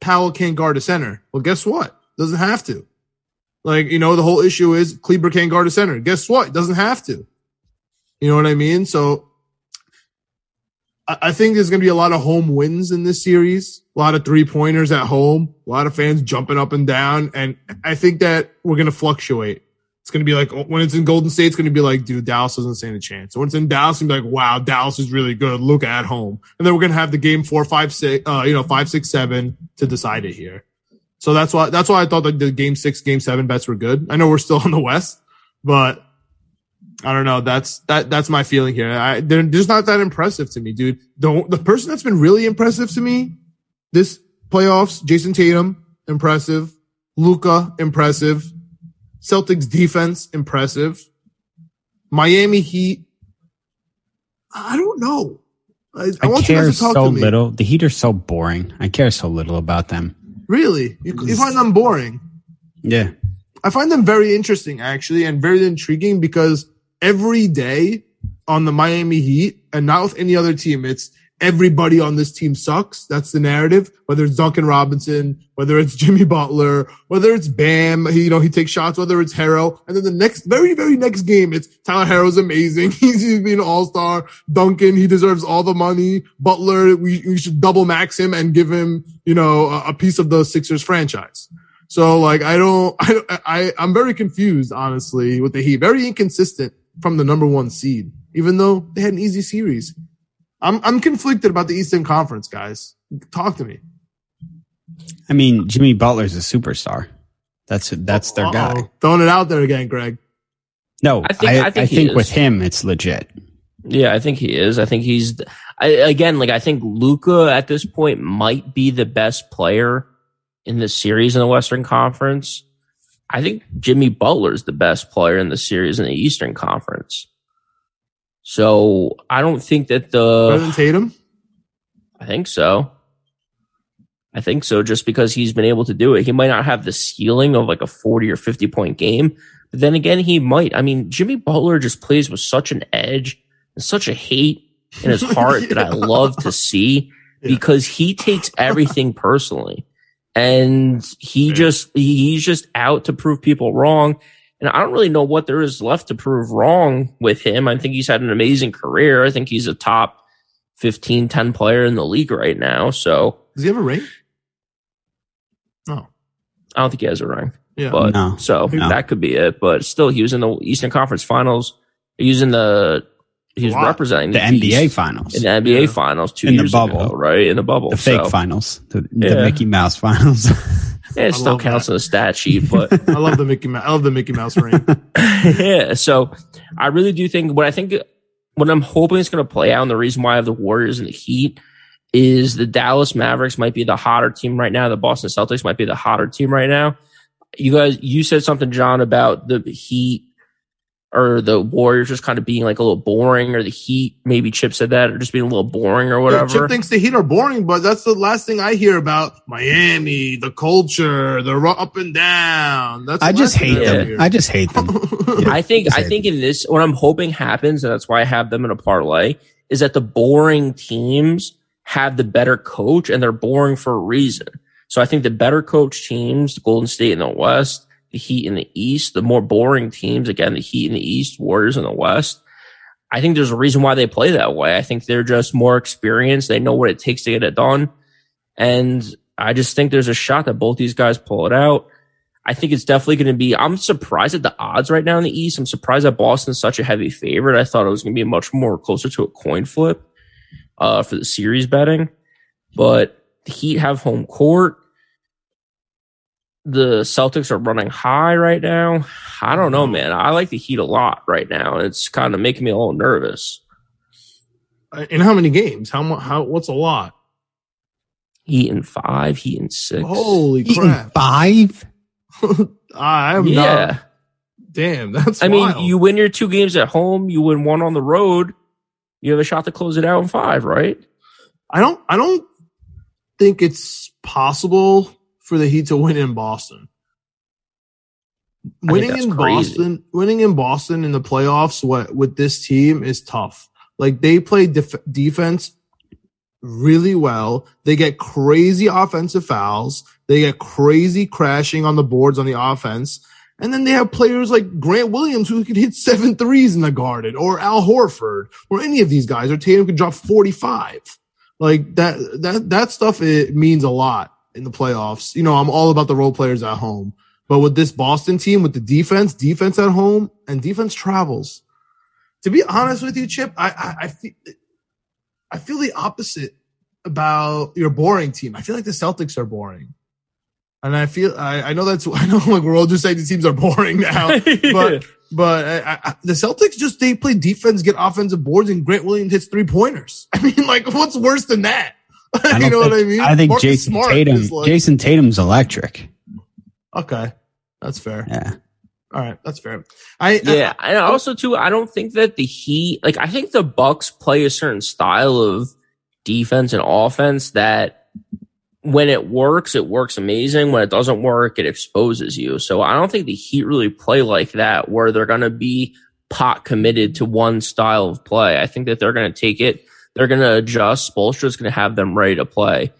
Powell can't guard a center. Well, guess what? Doesn't have to. Like, you know, the whole issue is Kleber can't guard a center. Guess what? Doesn't have to. You know what I mean? So I think there's going to be a lot of home wins in this series, a lot of three pointers at home, a lot of fans jumping up and down. And I think that we're going to fluctuate. It's going to be like when it's in Golden State, it's going to be like, dude, Dallas doesn't stand a chance. When it's in Dallas, it's be like, wow, Dallas is really good. Look at home. And then we're going to have the game four, five, six, uh, you know, five, six, seven to decide it here. So that's why, that's why I thought that the game six, game seven bets were good. I know we're still on the West, but I don't know. That's that. That's my feeling here. I, they're just not that impressive to me, dude. The the person that's been really impressive to me this playoffs, Jayson Tatum, impressive. Luka, impressive. Celtics defense, impressive. Miami Heat. I don't know. I, I, I, want you care guys to talk so little. The Heat are so boring. I care so little about them. Really, you, you find them boring? Yeah. I find them very interesting, actually, and very intriguing because every day on the Miami Heat, and not with any other team, it's everybody on this team sucks. That's the narrative. Whether it's Duncan Robinson, whether it's Jimmy Butler, whether it's Bam, he, you know, he takes shots, whether it's Herro. And then the next, very, very next game, it's Tyler Herro's amazing. He's, he's being an all-star. Duncan, he deserves all the money. Butler, we, we should double max him and give him, you know, a, a piece of the Sixers franchise. So like, I don't, I, I, I'm very confused, honestly, with the Heat. Very inconsistent. From the number one seed, even though they had an easy series. I'm I'm conflicted about the Eastern Conference, guys. Talk to me. I mean, Jimmy Butler's a superstar. That's that's their Uh-oh. guy. Throwing it out there again, Greg. No, I think- I think he is. with him it's legit. Yeah, I think he is. I think he's I, again like I think Luka at this point might be the best player in the series in the Western Conference. I think Jimmy Butler is the best player in the series in the Eastern Conference. So I don't think that Better the than Tatum. I think so. I think so, just because he's been able to do it. He might not have the ceiling of like a 40 or 50 point game, but then again, he might. I mean, Jimmy Butler just plays with such an edge and such a hate in his heart that I love to see Yeah. because he takes everything personally and he Yeah. just, he's just out to prove people wrong. And I don't really know what there is left to prove wrong with him. I think he's had an amazing career. I think he's a top 15, 10 player in the league right now. So Does he have a ring? No. I don't think he has a ring, Yeah. but No. so No. that could be it. But still, he was in the Eastern Conference Finals. He was in the, he was representing The NBA East finals, in the NBA Yeah. Finals two In the years bubble. ago, right? In the bubble. the fake So, finals, the, the Mickey Mouse finals. Yeah, it I still counts that. in the stat sheet, but I love the Mickey Mouse. I love the Mickey Mouse ring. yeah. So I really do think what I think what I'm hoping is going to play out, and the reason why I have the Warriors and the Heat is the Dallas Mavericks might be the hotter team right now. The Boston Celtics might be the hotter team right now. You guys, you said something, John, about the Heat or the Warriors just kind of being like a little boring, or the Heat. Maybe Chip said that, or just being a little boring, or Yeah, whatever. Chip thinks the Heat are boring, but that's the last thing I hear about Miami, the culture, the ru- up and down. That's I just hate them. hear. I just hate them. I think Just I hate think in this what I'm hoping happens, and that's why I have them in a parlay, is that the boring teams have the better coach and they're boring for a reason. So I think the better coach teams, the Golden State in the West, the Heat in the East, the more boring teams, again, the Heat in the East, Warriors in the West. I think there's a reason why they play that way. I think they're just more experienced. They know what it takes to get it done. And I just think there's a shot that both these guys pull it out. I think it's definitely going to be. I'm surprised at the odds right now in the East. I'm surprised that Boston's such a heavy favorite. I thought it was going to be much more closer to a coin flip uh, for the series betting. But the Heat have home court. The Celtics are running high right now. I don't know, man. I like the Heat a lot right now. It's kind of making me a little nervous. Uh, in how many games? How much? How? What's a lot? Heat in five, Heat in six. Holy Eating crap! five. I am yeah. not. Damn, that's. I mean, you win your two games at home, you win one on the road. You have a shot to close it out in five, right? I don't. I don't think it's possible for the Heat to win in Boston. Winning in crazy. Boston, winning in Boston in the playoffs, what with this team is tough. Like they play def- defense really well. They get crazy offensive fouls. They get crazy crashing on the boards on the offense. And then they have players like Grant Williams who could hit seven threes in the garden or Al Horford or any of these guys or Tatum could drop 45. Like that, that, that stuff, it means a lot in the playoffs. You know, I'm all about the role players at home, but with this Boston team, with the defense, defense at home and defense travels. To be honest with you, Chip, I, I, I feel, I feel the opposite about your boring team. I feel like the Celtics are boring. And I feel, I, I know that's, I know like we're all just saying the teams are boring now, but, but I, I, the Celtics just, they play defense, get offensive boards and Grant Williams hits three pointers. I mean, like what's worse than that? I you don't know what I think- mean? I think Marcus Jayson Smart Tatum. like- Jayson Tatum's electric. okay. That's fair. Yeah. All right. That's fair. I, yeah, and also too, I don't think that the Heat, like, I think the Bucks play a certain style of defense and offense that when it works, it works amazing. When it doesn't work, it exposes you. So I don't think the Heat really play like that, where they're going to be pot committed to one style of play. I think that they're going to take it, they're going to adjust. Spoelstra's going to have them ready to play,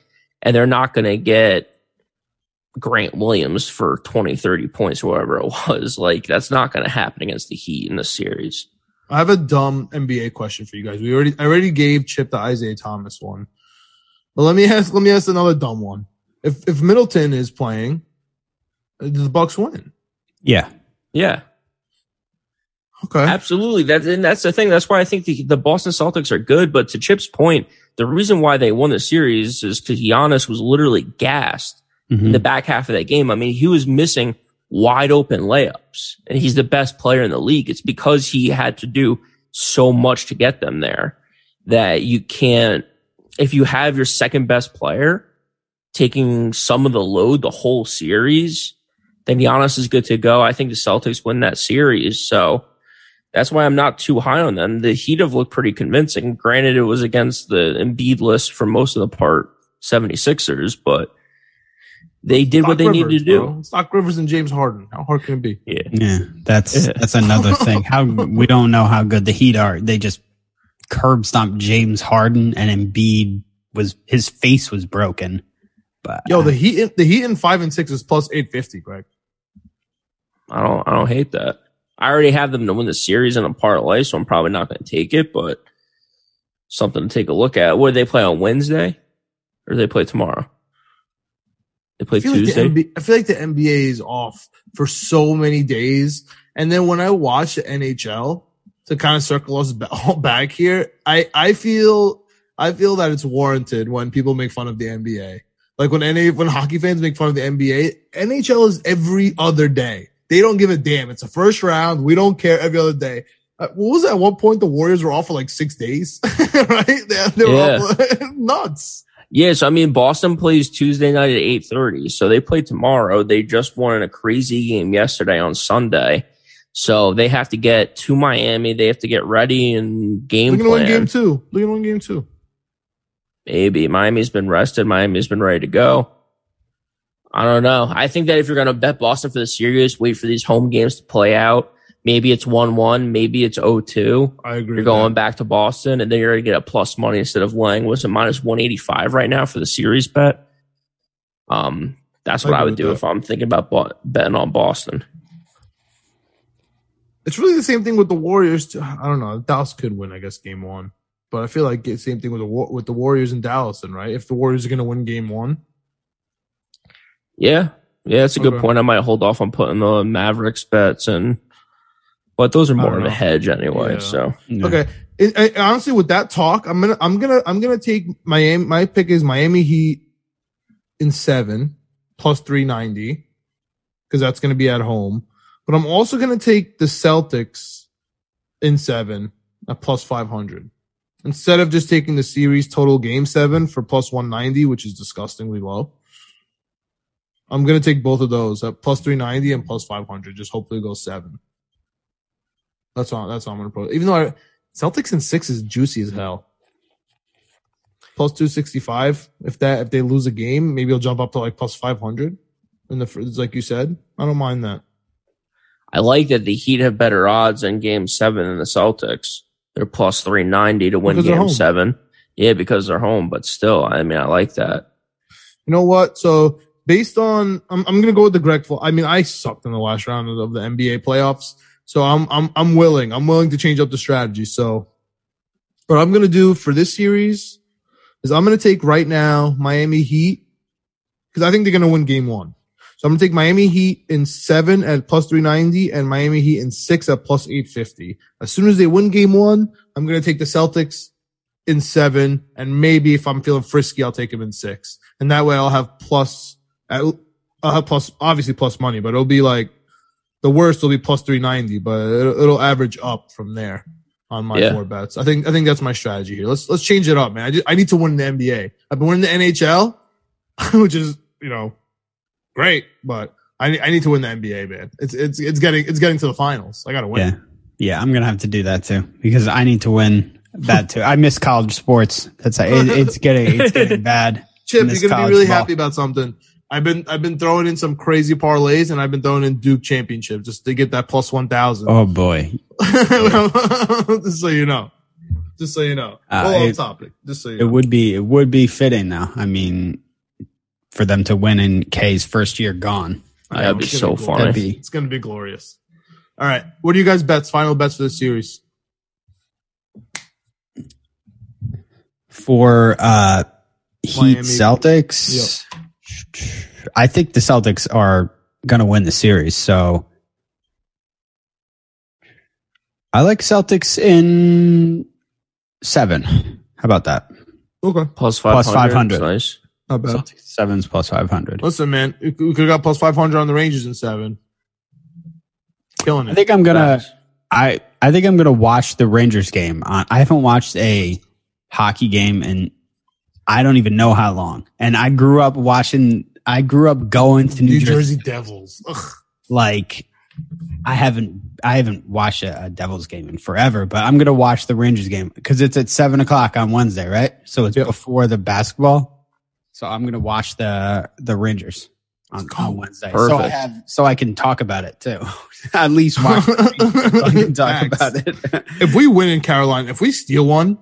and they're not going to get Grant Williams for 20, 30 points, or whatever it was. Like, that's not going to happen against the Heat in the series. I have a dumb NBA question for you guys. We already, I already gave Chip the Isiah Thomas one, but let me ask, let me ask another dumb one. If, if Middleton is playing, uh, the Bucks win? Yeah. Yeah. Okay. Absolutely. That's and that's the thing. That's why I think the, the Boston Celtics are good. But to Chip's point, the reason why they won the series is because Giannis was literally gassed Mhm. in the back half of that game. I mean, he was missing wide open layups and he's the best player in the league. It's because he had to do so much to get them there that you can't, if you have your second best player taking some of the load the whole series, then Giannis is good to go. I think the Celtics win that series. So that's why I'm not too high on them. The Heat have looked pretty convincing. Granted, it was against the Embiid list for most of the part, 76ers, but they did what they Rivers, needed to do. bro. It's Doc Rivers and James Harden. How hard can it be? Yeah. Yeah, that's Yeah. that's another thing. How we don't know how good the Heat are. They just curb stomped James Harden and Embiid was his face was broken. But Yo, the uh, Heat, in- the Heat in five and six is plus eight fifty, Greg. I don't, I don't hate that. I already have them to win the series in a parlay, so I'm probably not going to take it, but something to take a look at. What do they play on Wednesday or do they play tomorrow? They play I feel, like the Tuesday. NBA, I feel like the NBA is off for so many days, and then when I watch the NHL to kind of circle us all back here, I I feel I feel that it's warranted when people make fun of the NBA. Like when NA, when hockey fans make fun of the NBA, NHL is every other day. They don't give a damn. It's a first round. We don't care every other day. Uh, what was it? At one point, the Warriors were off for like six days, right? They, they were Yeah. off, nuts. Yeah, so I mean, Boston plays Tuesday night at eight thirty, so they play tomorrow. They just won in a crazy game yesterday on Sunday, so they have to get to Miami. They have to get ready and game They're gonna plan. game two. They're gonna game two. Maybe Miami's been rested. Miami's been ready to go. I don't know. I think that if you're going to bet Boston for the series, wait for these home games to play out. Maybe it's 1-1. Maybe it's 0-2. I agree. You're going that. back to Boston and then you're going to get a plus money instead of laying, was it minus 185 right now for the series bet? Um, that's what I, agree would do that. if I'm thinking about bo- betting on Boston. It's really the same thing with the Warriors. Too. I don't know. Dallas could win, I guess, game one. But I feel like the same thing with the with the Warriors and Dallas, then, right? If the Warriors are going to win game one, Yeah. Yeah, that's a good point. I might hold off on putting the Mavericks bets and, but those are more of a hedge anyway. Yeah. So Yeah. okay. It, I, honestly, with that talk, I'm gonna I'm gonna I'm gonna take Miami. My pick is Miami Heat in seven plus three ninety because that's gonna be at home. But I'm also gonna take the Celtics in seven at plus five hundred. Instead of just taking the series total game seven for plus 190, which is disgustingly low, I'm going to take both of those at plus 390 and plus 500. Just hopefully go seven. That's all. That's all I'm going to put. Even though I, Celtics in six is juicy as hell. Plus 265. If that, if they lose a game, maybe it'll jump up to like plus 500. In the, like you said, I don't mind that. I like that the Heat have better odds in game seven than the Celtics. They're plus 390 to win Because game seven. Yeah, because they're home, but still, I mean, I like that. You know what? So based on, I'm, I'm gonna go with the Greg. Full. I mean, I sucked in the last round of, the NBA playoffs, so I'm I'm I'm willing. I'm willing to change up the strategy. So, what I'm gonna do for this series is I'm gonna take right now Miami Heat because I think they're gonna win Game One. So I'm gonna take Miami Heat in seven at plus 390 and Miami Heat in six at plus 850. As soon as they win Game One, I'm gonna take the Celtics in seven, and maybe if I'm feeling frisky, I'll take them in six, and that way I'll have plus. I'll have uh, plus, obviously plus money, but it'll be like the worst will be plus three ninety, but it'll, it'll average up from there on my Yeah. four bets. I think I think that's my strategy here. Let's let's change it up, man. I just, I need to win the NBA. I've been winning the NHL, which is you know great, but I need- I need to win the NBA, man. It's it's it's getting it's getting to the finals. I got to win. Yeah. Yeah, I'm gonna have to do that too because I need to win that too. I miss college sports. That's it, it's getting it's getting bad. Chip, you're gonna be really ball. happy about something. I've been I've been throwing in some crazy parlays and I've been throwing in Duke championship just to get that plus one thousand. Oh boy, just so you know. Just so you know. Uh, well, off it- topic. Just so you it know. would be it would be fitting though. I mean, for them to win in K's first year gone. I That'd be so gonna be funny. That'd be It's gonna be glorious. All right. What are you guys bets? Final bets for the series. for uh Heat Miami. Celtics. I think the Celtics are gonna win the series. So I like Celtics in seven. How about that? Okay, Plus 500. Plus 500. Nice. not bad. Celtics sevens plus five hundred. Listen, man, we could have got plus five hundred on the Rangers in seven. Killing it. I think I'm gonna. I I think I'm gonna watch the Rangers game. On, I haven't watched a hockey game in I don't even know how long. And I grew up watching. I grew up going to New, New Jersey. Jersey Devils. Ugh. Like I haven't. I haven't watched a, a Devils game in forever. But I'm gonna watch the Rangers game because it's at seven o'clock on Wednesday, right? So it's Yep. before the basketball. So I'm gonna watch the the Rangers on, on Wednesday. So I Perfect. have so I can talk about it too. At least watch. it so I can talk Facts. about it. If we win in Carolina, if we steal one,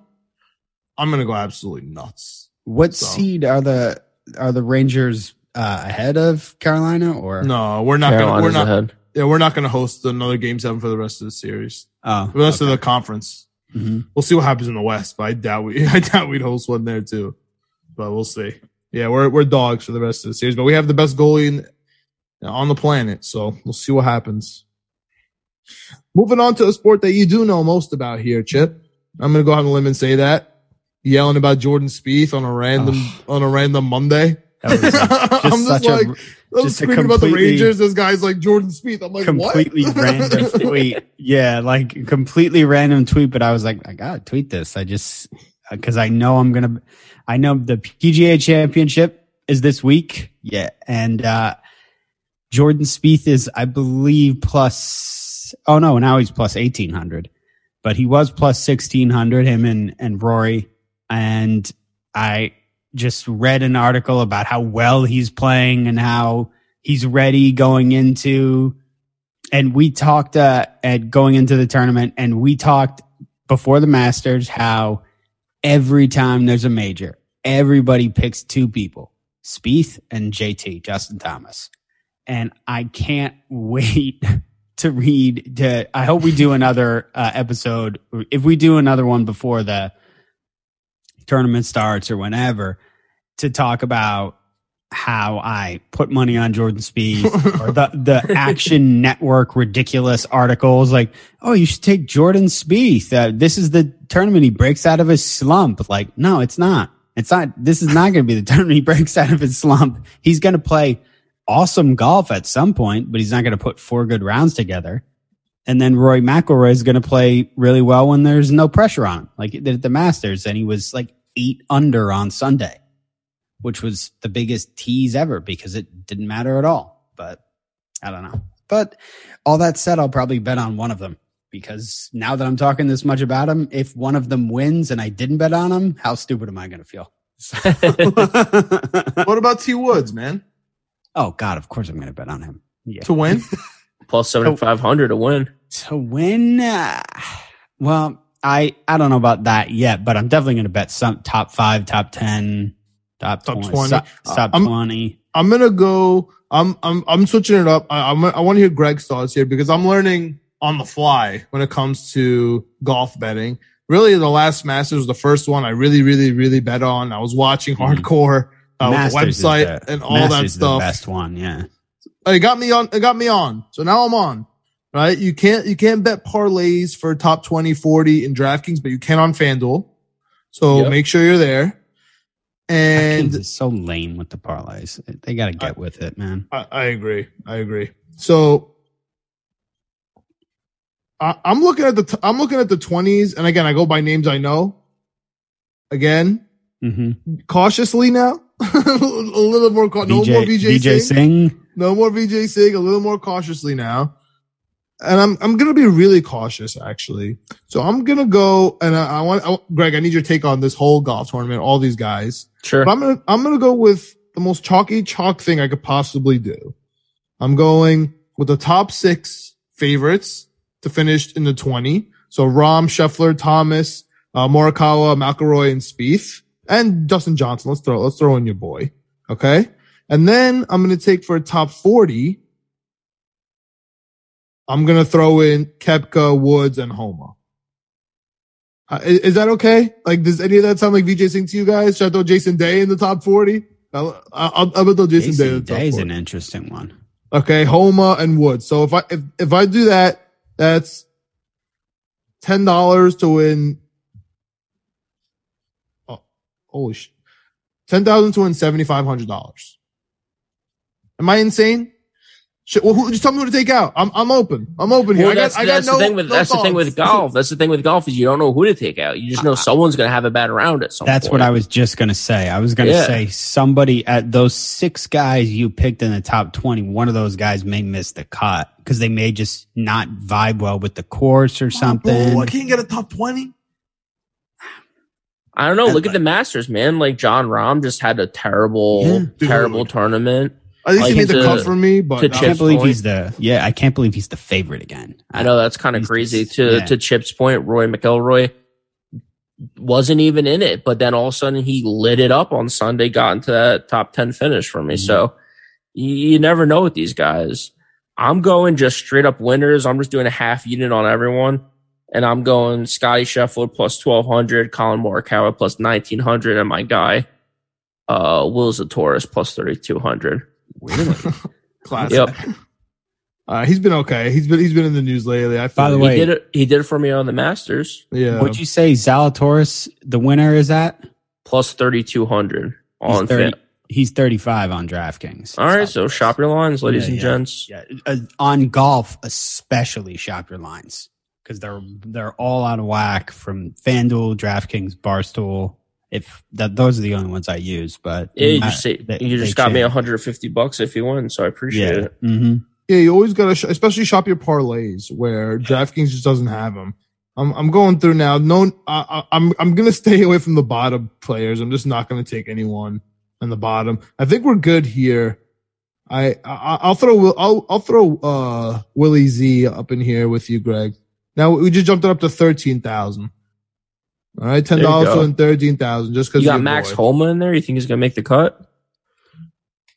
I'm gonna go absolutely nuts. What So- seed are the are the Rangers uh, ahead of Carolina or No, we're not gonna. We're Carolina's not. ahead. Yeah, we're not gonna host another game seven for the rest of the series. Oh, The rest of the conference. Mhm. We'll see what happens in the West, but I doubt we. I doubt we'd host one there too. But we'll see. Yeah, we're we're dogs for the rest of the series, but we have the best goalie in, on the planet, so we'll see what happens. Moving on to a sport that you do know most about here, Chip. I'm gonna go out on a limb and say that yelling about Jordan Spieth on a random on a random Monday. That was like, I'm just like, a I'm just about the Rangers. This guy's like Jordan Spieth. I'm like, completely what? random tweet. Yeah, like completely random tweet. But I was like, I gotta tweet this. I just because I know I'm gonna. I know the PGA Championship is this week. Yeah, and uh Jordan Spieth is, I believe, plus. Oh no, now he's plus eighteen hundred, but he was plus sixteen hundred. Him and and Rory, and I just read an article about how well he's playing and how he's ready going into and we talked uh, at going into the tournament and we talked before the masters how every time there's a major everybody picks two people Spieth and JT Justin Thomas. And I can't wait to read to I hope we do another uh, episode if we do another one before the tournament starts or whenever to talk about how I put money on Jordan Spieth or the, the Action Network ridiculous articles like, oh, you should take Jordan Spieth. Uh, this is the tournament he breaks out of his slump. Like, no, it's not. It's not. This is not going to be the tournament he breaks out of his slump. He's going to play awesome golf at some point, but he's not going to put four good rounds together. And then Rory McIlroy is going to play really well when there's no pressure on him, like at the Masters, and he was like eight under on Sunday which was the biggest tease ever because it didn't matter at all. But I don't know. But all that said, I'll probably bet on one of them because now that I'm talking this much about them, if one of them wins and I didn't bet on him, how stupid am I going to feel? What about T Woods, man? oh God, of course I'm going to bet on him. Yeah. To win? Plus 7,500 to win. To win, uh, well, I I don't know about that yet, but I'm definitely going to bet some top five, top ten, top, Top 20, 20. top, top I'm- 20. I'm gonna go. I'm I'm I'm switching it up. I, I'm I want to hear Greg's thoughts here because I'm learning on the fly when it comes to golf betting. Really, the last Masters was the first one I really, really, really bet on. I was watching Mhm. hardcore uh, with the Masters is website the- and all Masters that stuff. best one, yeah. It got me on. It got me on. So now I'm on. Right? You can't you can't bet parlays for top 20, 40 in DraftKings, but you can on FanDuel. So Yep. make sure you're there. And it's so lame with the parlays. They got to get with it, man. I, I agree. I agree. So I, I'm looking at the t- I'm looking at the 20s, and again, I go by names I know. Again, Mm-hmm. cautiously now, a little more. Ca- no more VJ, Vijay Singh. Singh. No more Vijay Singh. A little more cautiously now. And I'm I'm gonna be really cautious actually. So I'm gonna go and I, I want I, Greg. I need your take on this whole golf tournament. All these guys. Sure. But I'm gonna I'm gonna go with the most chalky chalk thing I could possibly do. I'm going with the top six favorites to finish in the 20. So Rahm, Scheffler, Thomas, uh, Morikawa, McIlroy, and Spieth, and Dustin Johnson. Let's throw let's throw in your boy. Okay, and then I'm gonna take for a top 40. I'm gonna throw in Koepka, Woods, and Homa. Uh, is, is that okay? Like, does any of that sound like Vijay Singh to you guys? Should I throw Jason Day in the top 40? I'll, I'll, I'll throw Jason, Day in Jason the top Day's 40. an interesting one. Okay, Homa and Woods. So if I if, if I do that, that's ten dollars to win. Oh, holy sh! Ten thousand to win seventy five hundred dollars. Am I insane? Shit, well, who, just tell me who to take out. I'm I'm open. I'm open here. Well, I got, that's, I got that's no, the thing with no that's the thing with golf. That's the thing with golf is you don't know who to take out. You just know ah. someone's going to have a bad round at some That's point. what I was just gonna say. I was gonna Yeah. say somebody at those six guys you picked in the top twenty. One of those guys may miss the cut because they may just not vibe well with the course or something. Oh, I can't get a top twenty. I don't know. That's Look at the Masters, man. Like Jon Rahm just had a terrible, Yeah. terrible Dude. tournament. I least Like he made the to- cut for me, but I can't believe point. he's the yeah. I can't believe he's the favorite again. I know that's kind of crazy. just- to yeah. to Chip's point, Rory McIlroy wasn't even in it, but then all of a sudden he lit it up on Sunday, got into that top ten finish for me. Mm-hmm. So you, you never know with these guys. I'm going just straight up winners. I'm just doing a half unit on everyone. And I'm going Scotty Scheffler plus 1200, Collin Morikawa plus 1900, and my guy, uh, Will Zalatoris plus 3200. classic. Yep. Uh, he's been okay. He's been he's been in the news lately. I feel By the way- He did it. He did it for me on the Masters yeah. Would you say Zalatoris the winner is at? plus 3200 on He's 30, he's 35 on DraftKings. All right, so shop your lines, ladies Yeah, and yeah. gents. Yeah, uh, on golf especially shop your lines because they're they're all out of whack from FanDuel, DraftKings, Barstool. If that those are the only ones I use, but Yeah, you just, say, they- you just got me 150 bucks if you win, so I appreciate yeah. it. hmm Yeah, you always gotta, sh- especially shop your parlays where DraftKings just doesn't have them. I'm, I'm going through now. No, I, I, I'm, I'm gonna stay away from the bottom players. I'm just not gonna take anyone on the bottom. I think we're good here. I, I I'll throw, I'll, I'll throw, uh, Willie Z up in here with you, Greg. Now we just jumped it up to 13,000. All right. $10 There you go. to win 13,000 just cause You got Max boy. Homa in there. You think he's gonna make the cut?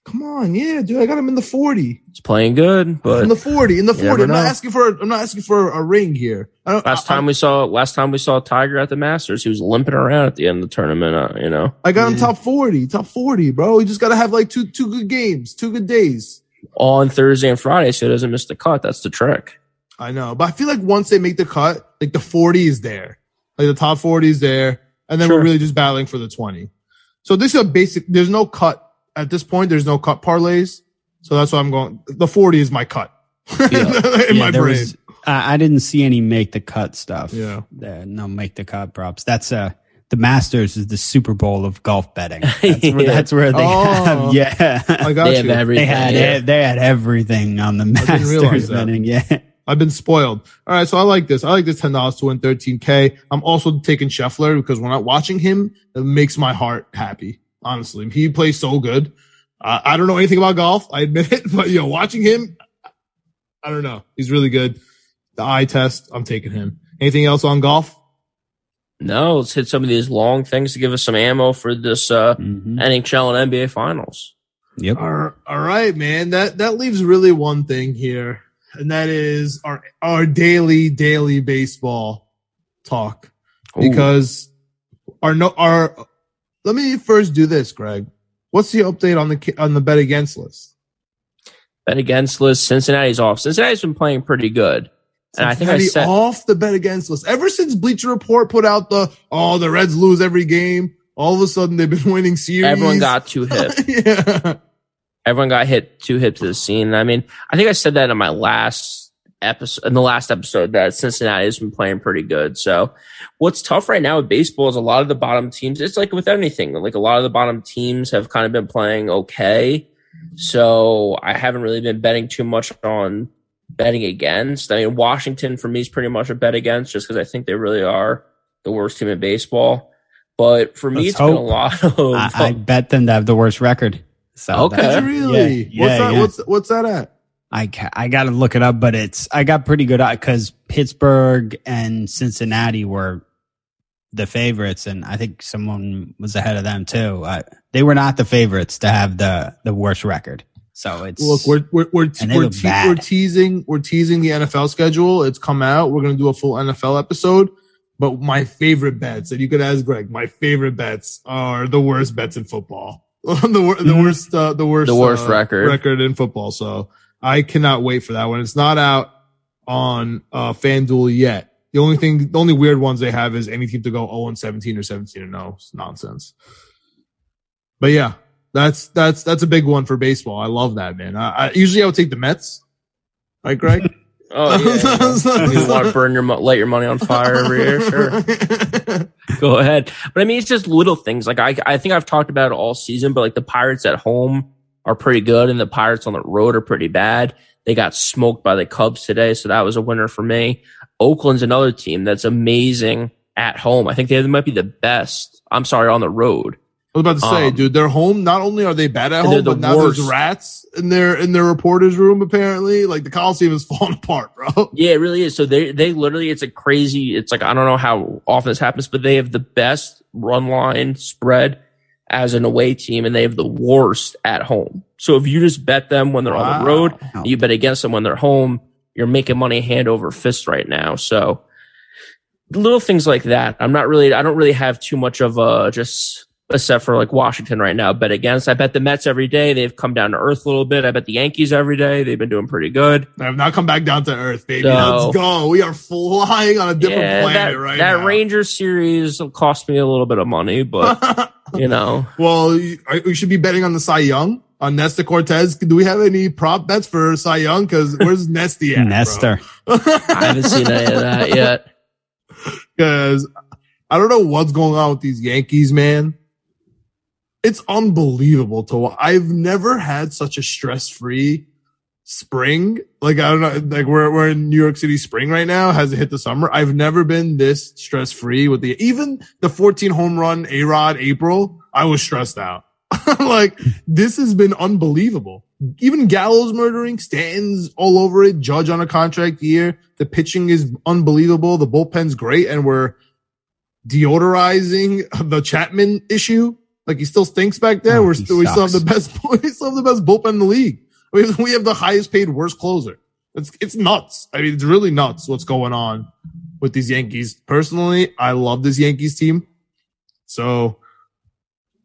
Come on. Yeah, dude. I got him in the 40. He's playing good, but in the 40 in the 40 i'm not asking for i'm not asking for a ring here I don't, last I, time we saw last time we saw Tiger at the Masters, he was limping around at the end of the tournament. Uh, you know, I got him Yeah. top 40 top 40 bro you just gotta have like two two good games two good days on Thursday and Friday, so he doesn't miss the cut. That's the trick. i know but i feel like once they make the cut like the 40 is there like the top 40 is there and then Sure. we're really just battling for the 20 so this is a basic there's no cut at this point there's no cut parlays so that's why i'm going the 40 is my cut in Yeah, my there brain was. I, I didn't see any make the cut stuff. Yeah. There, no make the cut props. That's uh the Masters is the Super Bowl of golf betting. That's Yeah. where, that's where they Oh. have. Yeah, i got They have you everything. they had yeah. they had everything on the didn't realize Masters that. betting. Yeah. I've been spoiled. All right, so I like this. I like this ten dollars to win thirteen k. I'm also taking Scheffler because when I'm watching him, it makes my heart happy. Honestly, he plays so good. Uh, I don't know anything about golf. I admit it, but you know, watching him, I don't know. He's really good. The eye test, I'm taking him. Anything else on golf? No, let's hit some of these long things to give us some ammo for this uh, Mhm. NHL and NBA finals. Yep. All all right, man. That that leaves really one thing here, and that is our our daily daily baseball talk. Ooh. because our no our let me first do this greg what's the update on the on the bet against list bet against list, Cincinnati's off. Cincinnati's been playing pretty good. And I think I Cincinnati said off the bet against list ever since bleacher report put out the oh the reds lose every game all of a sudden they've been winning series everyone got too hip. yeah everyone got hit too hip to the scene. I mean, I think I said that in my last episode, in the last episode, that Cincinnati has been playing pretty good. So, what's tough right now with baseball is a lot of the bottom teams. It's like with anything, like a lot of the bottom teams have kind of been playing okay. So, I haven't really been betting too much on betting against. I mean, Washington for me is pretty much a bet against, just because I think they really are the worst team in baseball. But for me, Let's it's been a lot of I, I bet them to have the worst record. So Okay. that- really Yeah, what's yeah, that yeah. what's what's that at I ca- I got to look it up, but it's I got pretty good because Pittsburgh and Cincinnati were the favorites, and I think someone was ahead of them too. Uh, they were not the favorites to have the the worst record. So it's Look, we're we're we're, te- we're, te- we're teasing we're teasing the NFL schedule. It's come out. We're gonna do a full NFL episode. But my favorite bets, and you could ask Greg, my favorite bets are the worst bets in football. the wor- the Mhm. worst uh, the worst The worst uh, record. record in football. So I cannot wait for that one. It's not out on uh FanDuel yet. The only thing, the only weird ones they have is any team to go 0 and 17 or 17 and 0. It's nonsense. But yeah, that's that's that's a big one for baseball. I love that, man. I, I usually I would take the Mets, right, Greg? Oh yeah, you want to burn your light your money on fire every year? Sure, go ahead. But I mean, it's just little things. Like I, I think I've talked about it all season. But like the Pirates at home are pretty good, and the Pirates on the road are pretty bad. They got smoked by the Cubs today, so that was a winner for me. Oakland's another team that's amazing at home. I think they might be the best. I'm sorry, on the road. I was about to say, Um, dude, they're home. Not only are they bad at home, the but now there's rats in their in their reporters' room. Apparently, like the Coliseum is falling apart, bro. Yeah, it really is. So they they literally it's a crazy. It's like I don't know how often this happens, but they have the best run line spread as an away team, and they have the worst at home. So if you just bet them when they're on the road, you bet against them when they're home, you're making money hand over fist right now. So little things like that. I'm not really. I don't really have too much of a just. Except for like Washington right now, bet against. I bet the Mets every day. They've come down to earth a little bit. I bet the Yankees every day. They've been doing pretty good. I have not come back down to earth, baby. So- Let's go. We are flying on a different planet that, right that now. Rangers series will cost me a little bit of money, but you know, well, we should be betting on the Cy Young on Nestor Cortes. Do we have any prop bets for Cy Young? Because where's Nesty at? Nestor. I haven't seen any of that yet. Because I don't know what's going on with these Yankees, man. It's unbelievable to wa- I've never had such a stress free spring. Like I don't know, like we're we're in New York City spring right now. Has it hit the summer? I've never been this stress free with the even the 14 home run A Rod April. I was stressed out. like this has been unbelievable. Even Gallo's murdering, Stanton's all over it. Judge on a contract year. The pitching is unbelievable. The bullpen's great, and we're deodorizing the Chapman issue. Like he still stinks back there. Oh, we're he still we still have the sucks. best we still have the best bullpen in the league. We have, we have the highest paid worst closer. It's it's nuts. I mean, it's really nuts what's going on with these Yankees. Personally, I love this Yankees team. So,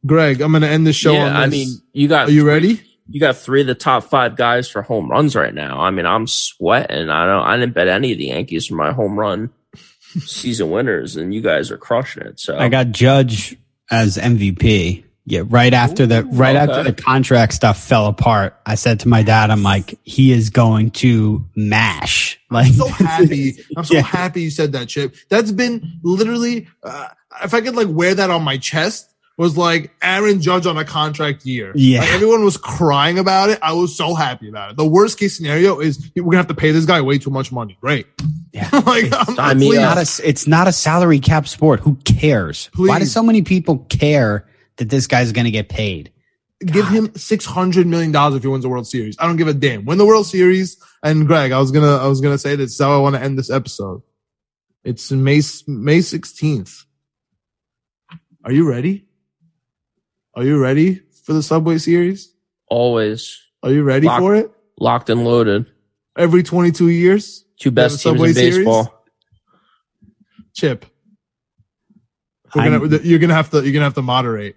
Greg, I'm gonna end the show. yeah, on I mean, you got are you ready? you got three of the top five guys for home runs right now. I mean, I'm sweating. I don't. I didn't bet any of the Yankees for my home run season winners, and you guys are crushing it. So I got Judge as MVP. Yeah, right after the right okay. after the contract stuff fell apart, I said to my dad, "I'm like, he is going to mash." Like, I'm so happy. I'm so Yeah. happy you said that, Chip. That's been literally, uh, if I could like wear that on my chest, was like Aaron Judge on a contract year. Yeah. Like, everyone was crying about it. I was so happy about it. The worst case scenario is we're gonna have to pay this guy way too much money. Great. Yeah. like, I'm, I mean, please. not a, it's not a salary cap sport. Who cares? Why do so many people care that this guy's going to get paid? give him six hundred million dollars if he wins the World Series. I don't give a damn. Win the World Series. And Greg, I was gonna, I was gonna say this. is how I want to end this episode. It's May May sixteenth. Are you ready? Are you ready for the Subway Series? always Are you ready Lock- for it? locked and loaded. Every twenty two years, Two best teams Subway in Series? baseball. Chip. We're gonna, you're gonna have to, you're gonna have to moderate.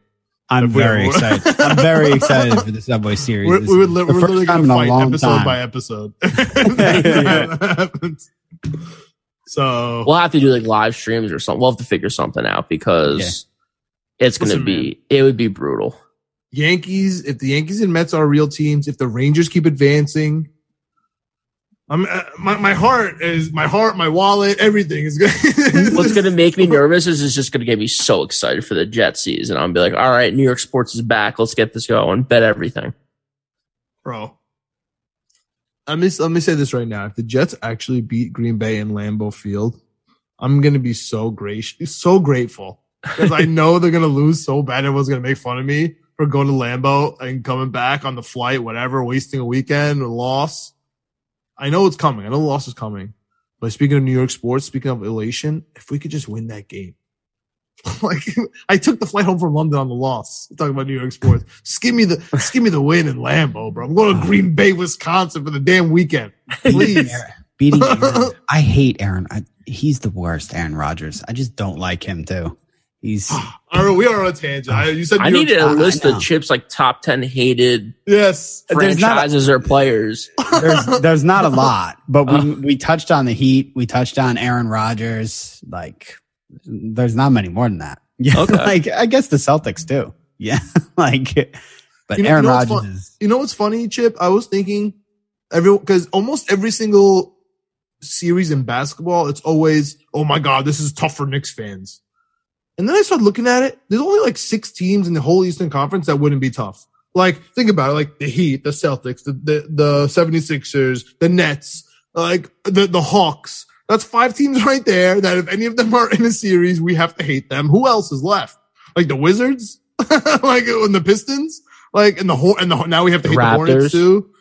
I'm very excited. I'm very excited for the Subway Series. We're, we would, li- the we're first literally time gonna fight long episode time. by episode. That so We'll have to do like live streams or something. We'll have to figure something out because it's going to be, it would be brutal. Yankees, if the Yankees and Mets are real teams, if the Rangers keep advancing, I'm uh, my my heart is my heart, my wallet, everything is good. What's going to make me nervous is it's just going to get me so excited for the Jet season. I'll be like, all right, New York sports is back. Let's get this going. Bet everything. bro? Let me let me say this right now: if the Jets actually beat Green Bay in Lambeau Field, I'm gonna be so gracious, so grateful because I know they're gonna lose so bad. Everyone's gonna make fun of me for going to Lambeau and coming back on the flight, whatever, wasting a weekend, a loss. I know it's coming. I know the loss is coming. But speaking of New York sports, speaking of elation, if we could just win that game. like I took the flight home from London on the loss. Talking about New York sports. Just give me the just give me the win in Lambeau, bro. I'm going to Green Bay, Wisconsin for the damn weekend. Please. Beating Aaron. I hate Aaron. I, he's the worst, Aaron Rodgers. I just don't like him too. He's All are, we are on a tangent. I, you said I New need York- a I list know. of chips like top ten hated Yes. There's not a- franchises or players. there's there's not a lot, but we Uh. we touched on the Heat. We touched on Aaron Rodgers. Like, there's not many more than that. Yeah, Okay. like I guess the Celtics too. Yeah, like, but You know- Aaron you know what's Rodgers fun- is You know what's funny, Chip? I was thinking every because almost every single series in basketball, it's always, oh my god, this is tough for Knicks fans. And then I started looking at it. There's only like six teams in the whole Eastern Conference that wouldn't be tough. Like, think about it, like the Heat, the Celtics, the the, the 76ers, the Nets, like the the Hawks. That's five teams right there that if any of them are in a series, we have to hate them. Who else is left? Like the Wizards? like and the Pistons? Like and the whole and the now we have to hate the Hornets too.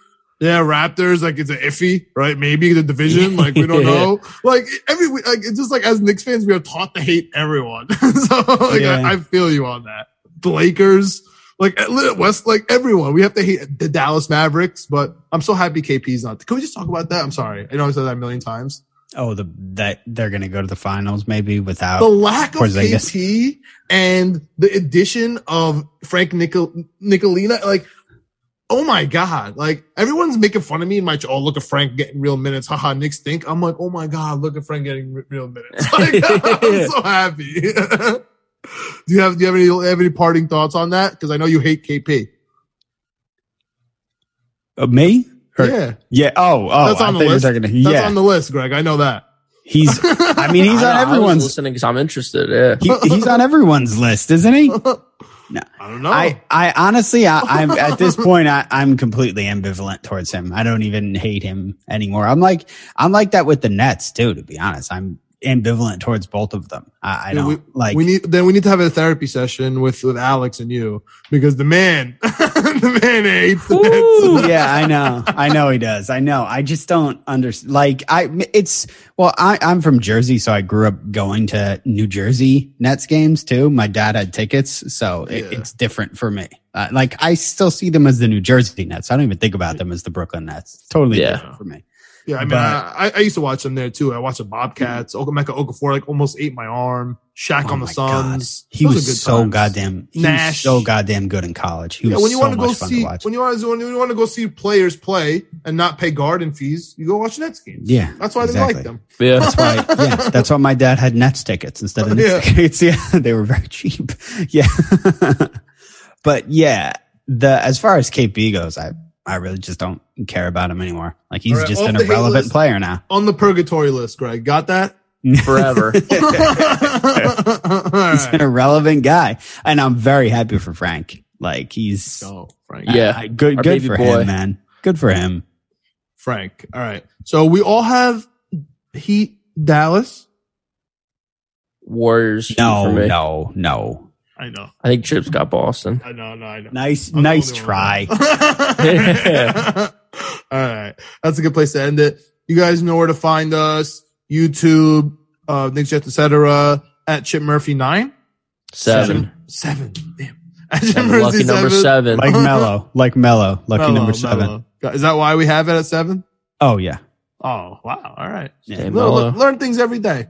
Yeah, Raptors, like it's an iffy, right? Maybe the division, like we don't Yeah. know. Like every like it's just like as Knicks fans, we are taught to hate everyone. so like Yeah. I, I feel you on that. The Lakers, like West, like everyone, we have to hate the Dallas Mavericks. But I'm so happy KP's not. Can we just talk about that? I'm sorry, I know I said that a million times. oh the that they're gonna go to the finals maybe without The lack of Porzingis. KP and the addition of Frank Nicol- Ntilikina, like, oh my God. Like, everyone's making fun of me in my, oh, look at Frank getting real minutes. Haha, Knicks stink. I'm like, oh my God, look at Frank getting re- real minutes. Like, I'm so happy. do you have, do you have any, have any parting thoughts on that? Cause I know you hate KP. Uh, me. Or- yeah. yeah. Oh, oh, That's I on the thought you were list. talking- That's yeah, on the list, Greg. I know that. he's. I mean, he's I, on I was everyone's. listening because I'm interested. Yeah. He, he's on everyone's list, isn't he? I don't know. I, I honestly, I, I'm at this point, I, I'm completely ambivalent towards him. I don't even hate him anymore. I'm like, I'm like that with the Nets too. To be honest, I'm ambivalent towards both of them. I, I don't we, like. we need then we need to have a therapy session with with Alex and you because the man the man hates the Ooh, yeah, I know. I know he does. I know. I just don't understand. Like, I, it's, well, I, I'm from Jersey, so I grew up going to New Jersey Nets games too. My dad had tickets, so it, it's different for me. Uh, like, I still see them as the New Jersey Nets. I don't even think about them as the Brooklyn Nets. Totally Yeah. different for me. Yeah, I mean, But- I, I used to watch them there too. I watched the Bobcats. Mm. Okameka Okafor like almost ate my arm. Shaq Oh on the. Suns. He Those was are good so times. goddamn, he Nash. was so goddamn good in college. He Yeah, was when you so want to go much fun see to watch. when you want to when you want to go see players play and not pay garden fees, you go watch Nets games. Yeah, that's why exactly. they like them. Yeah. That's why, yeah, that's why my dad had Nets tickets instead of Knicks Yeah. tickets. Yeah, they were very cheap. Yeah, but yeah, the as far as KP goes, I I really just don't care about him anymore. Like he's All right, just an irrelevant list. player now. On the purgatory list, Greg, got that? Forever. All He's an right. irrelevant guy, and I'm very happy for Frank. Like he's Oh, Frank. Yeah. Good, Our good for boy. him, man. Good for him. Frank. All right. So we all have Heat Dallas. Warriors. No, no, no. I know. I think Chip's got Boston. I know. No, I know. Nice, I'm the nice only one. try. All right. That's a good place to end it. You guys know where to find us. YouTube, uh, Knicks Jets, etc. At Chip Murphy nine. Seven. Seven. Damn. At Chip And Murphy lucky number seven. Like Melo, like Melo, lucky Melo, number seven. Melo. Is that why we have it at seven? Oh yeah. Oh, wow. All right. Yeah. Learn, learn things every day.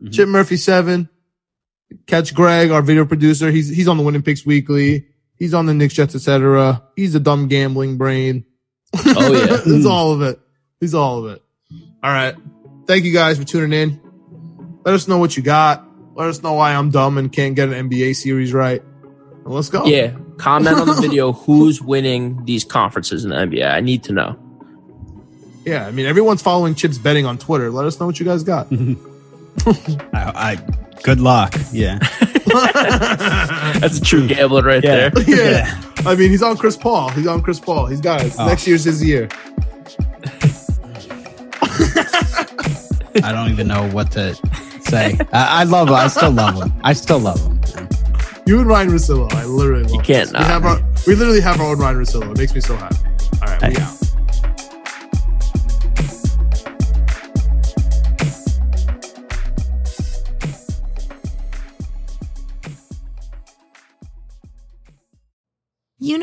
Mhm. Chip Murphy seven. Catch Greg, our video producer. He's he's on the Winning Picks Weekly. He's on the Knicks Jets, etc. He's a dumb gambling brain. Oh, yeah. He's all of it. He's all of it. All right. Thank you guys for tuning in. Let us know what you got. Let us know why I'm dumb and can't get an NBA series right. And let's go. Yeah. Comment on the video who's winning these conferences in the NBA. I need to know. Yeah. I mean, everyone's following Chips betting on Twitter. Let us know what you guys got. I, I good luck. Yeah. That's a true gambler right Yeah. there. yeah. I mean, he's on Chris Paul. He's on Chris Paul. He's got it. Oh. Next year's his year. I don't even know what to say. I, I love him. I still love him. I still love him. You and Ryan Russillo. I literally love can't this. We, not. have our, we literally have our own Ryan Russillo. It makes me so happy. All right. We Hey. out.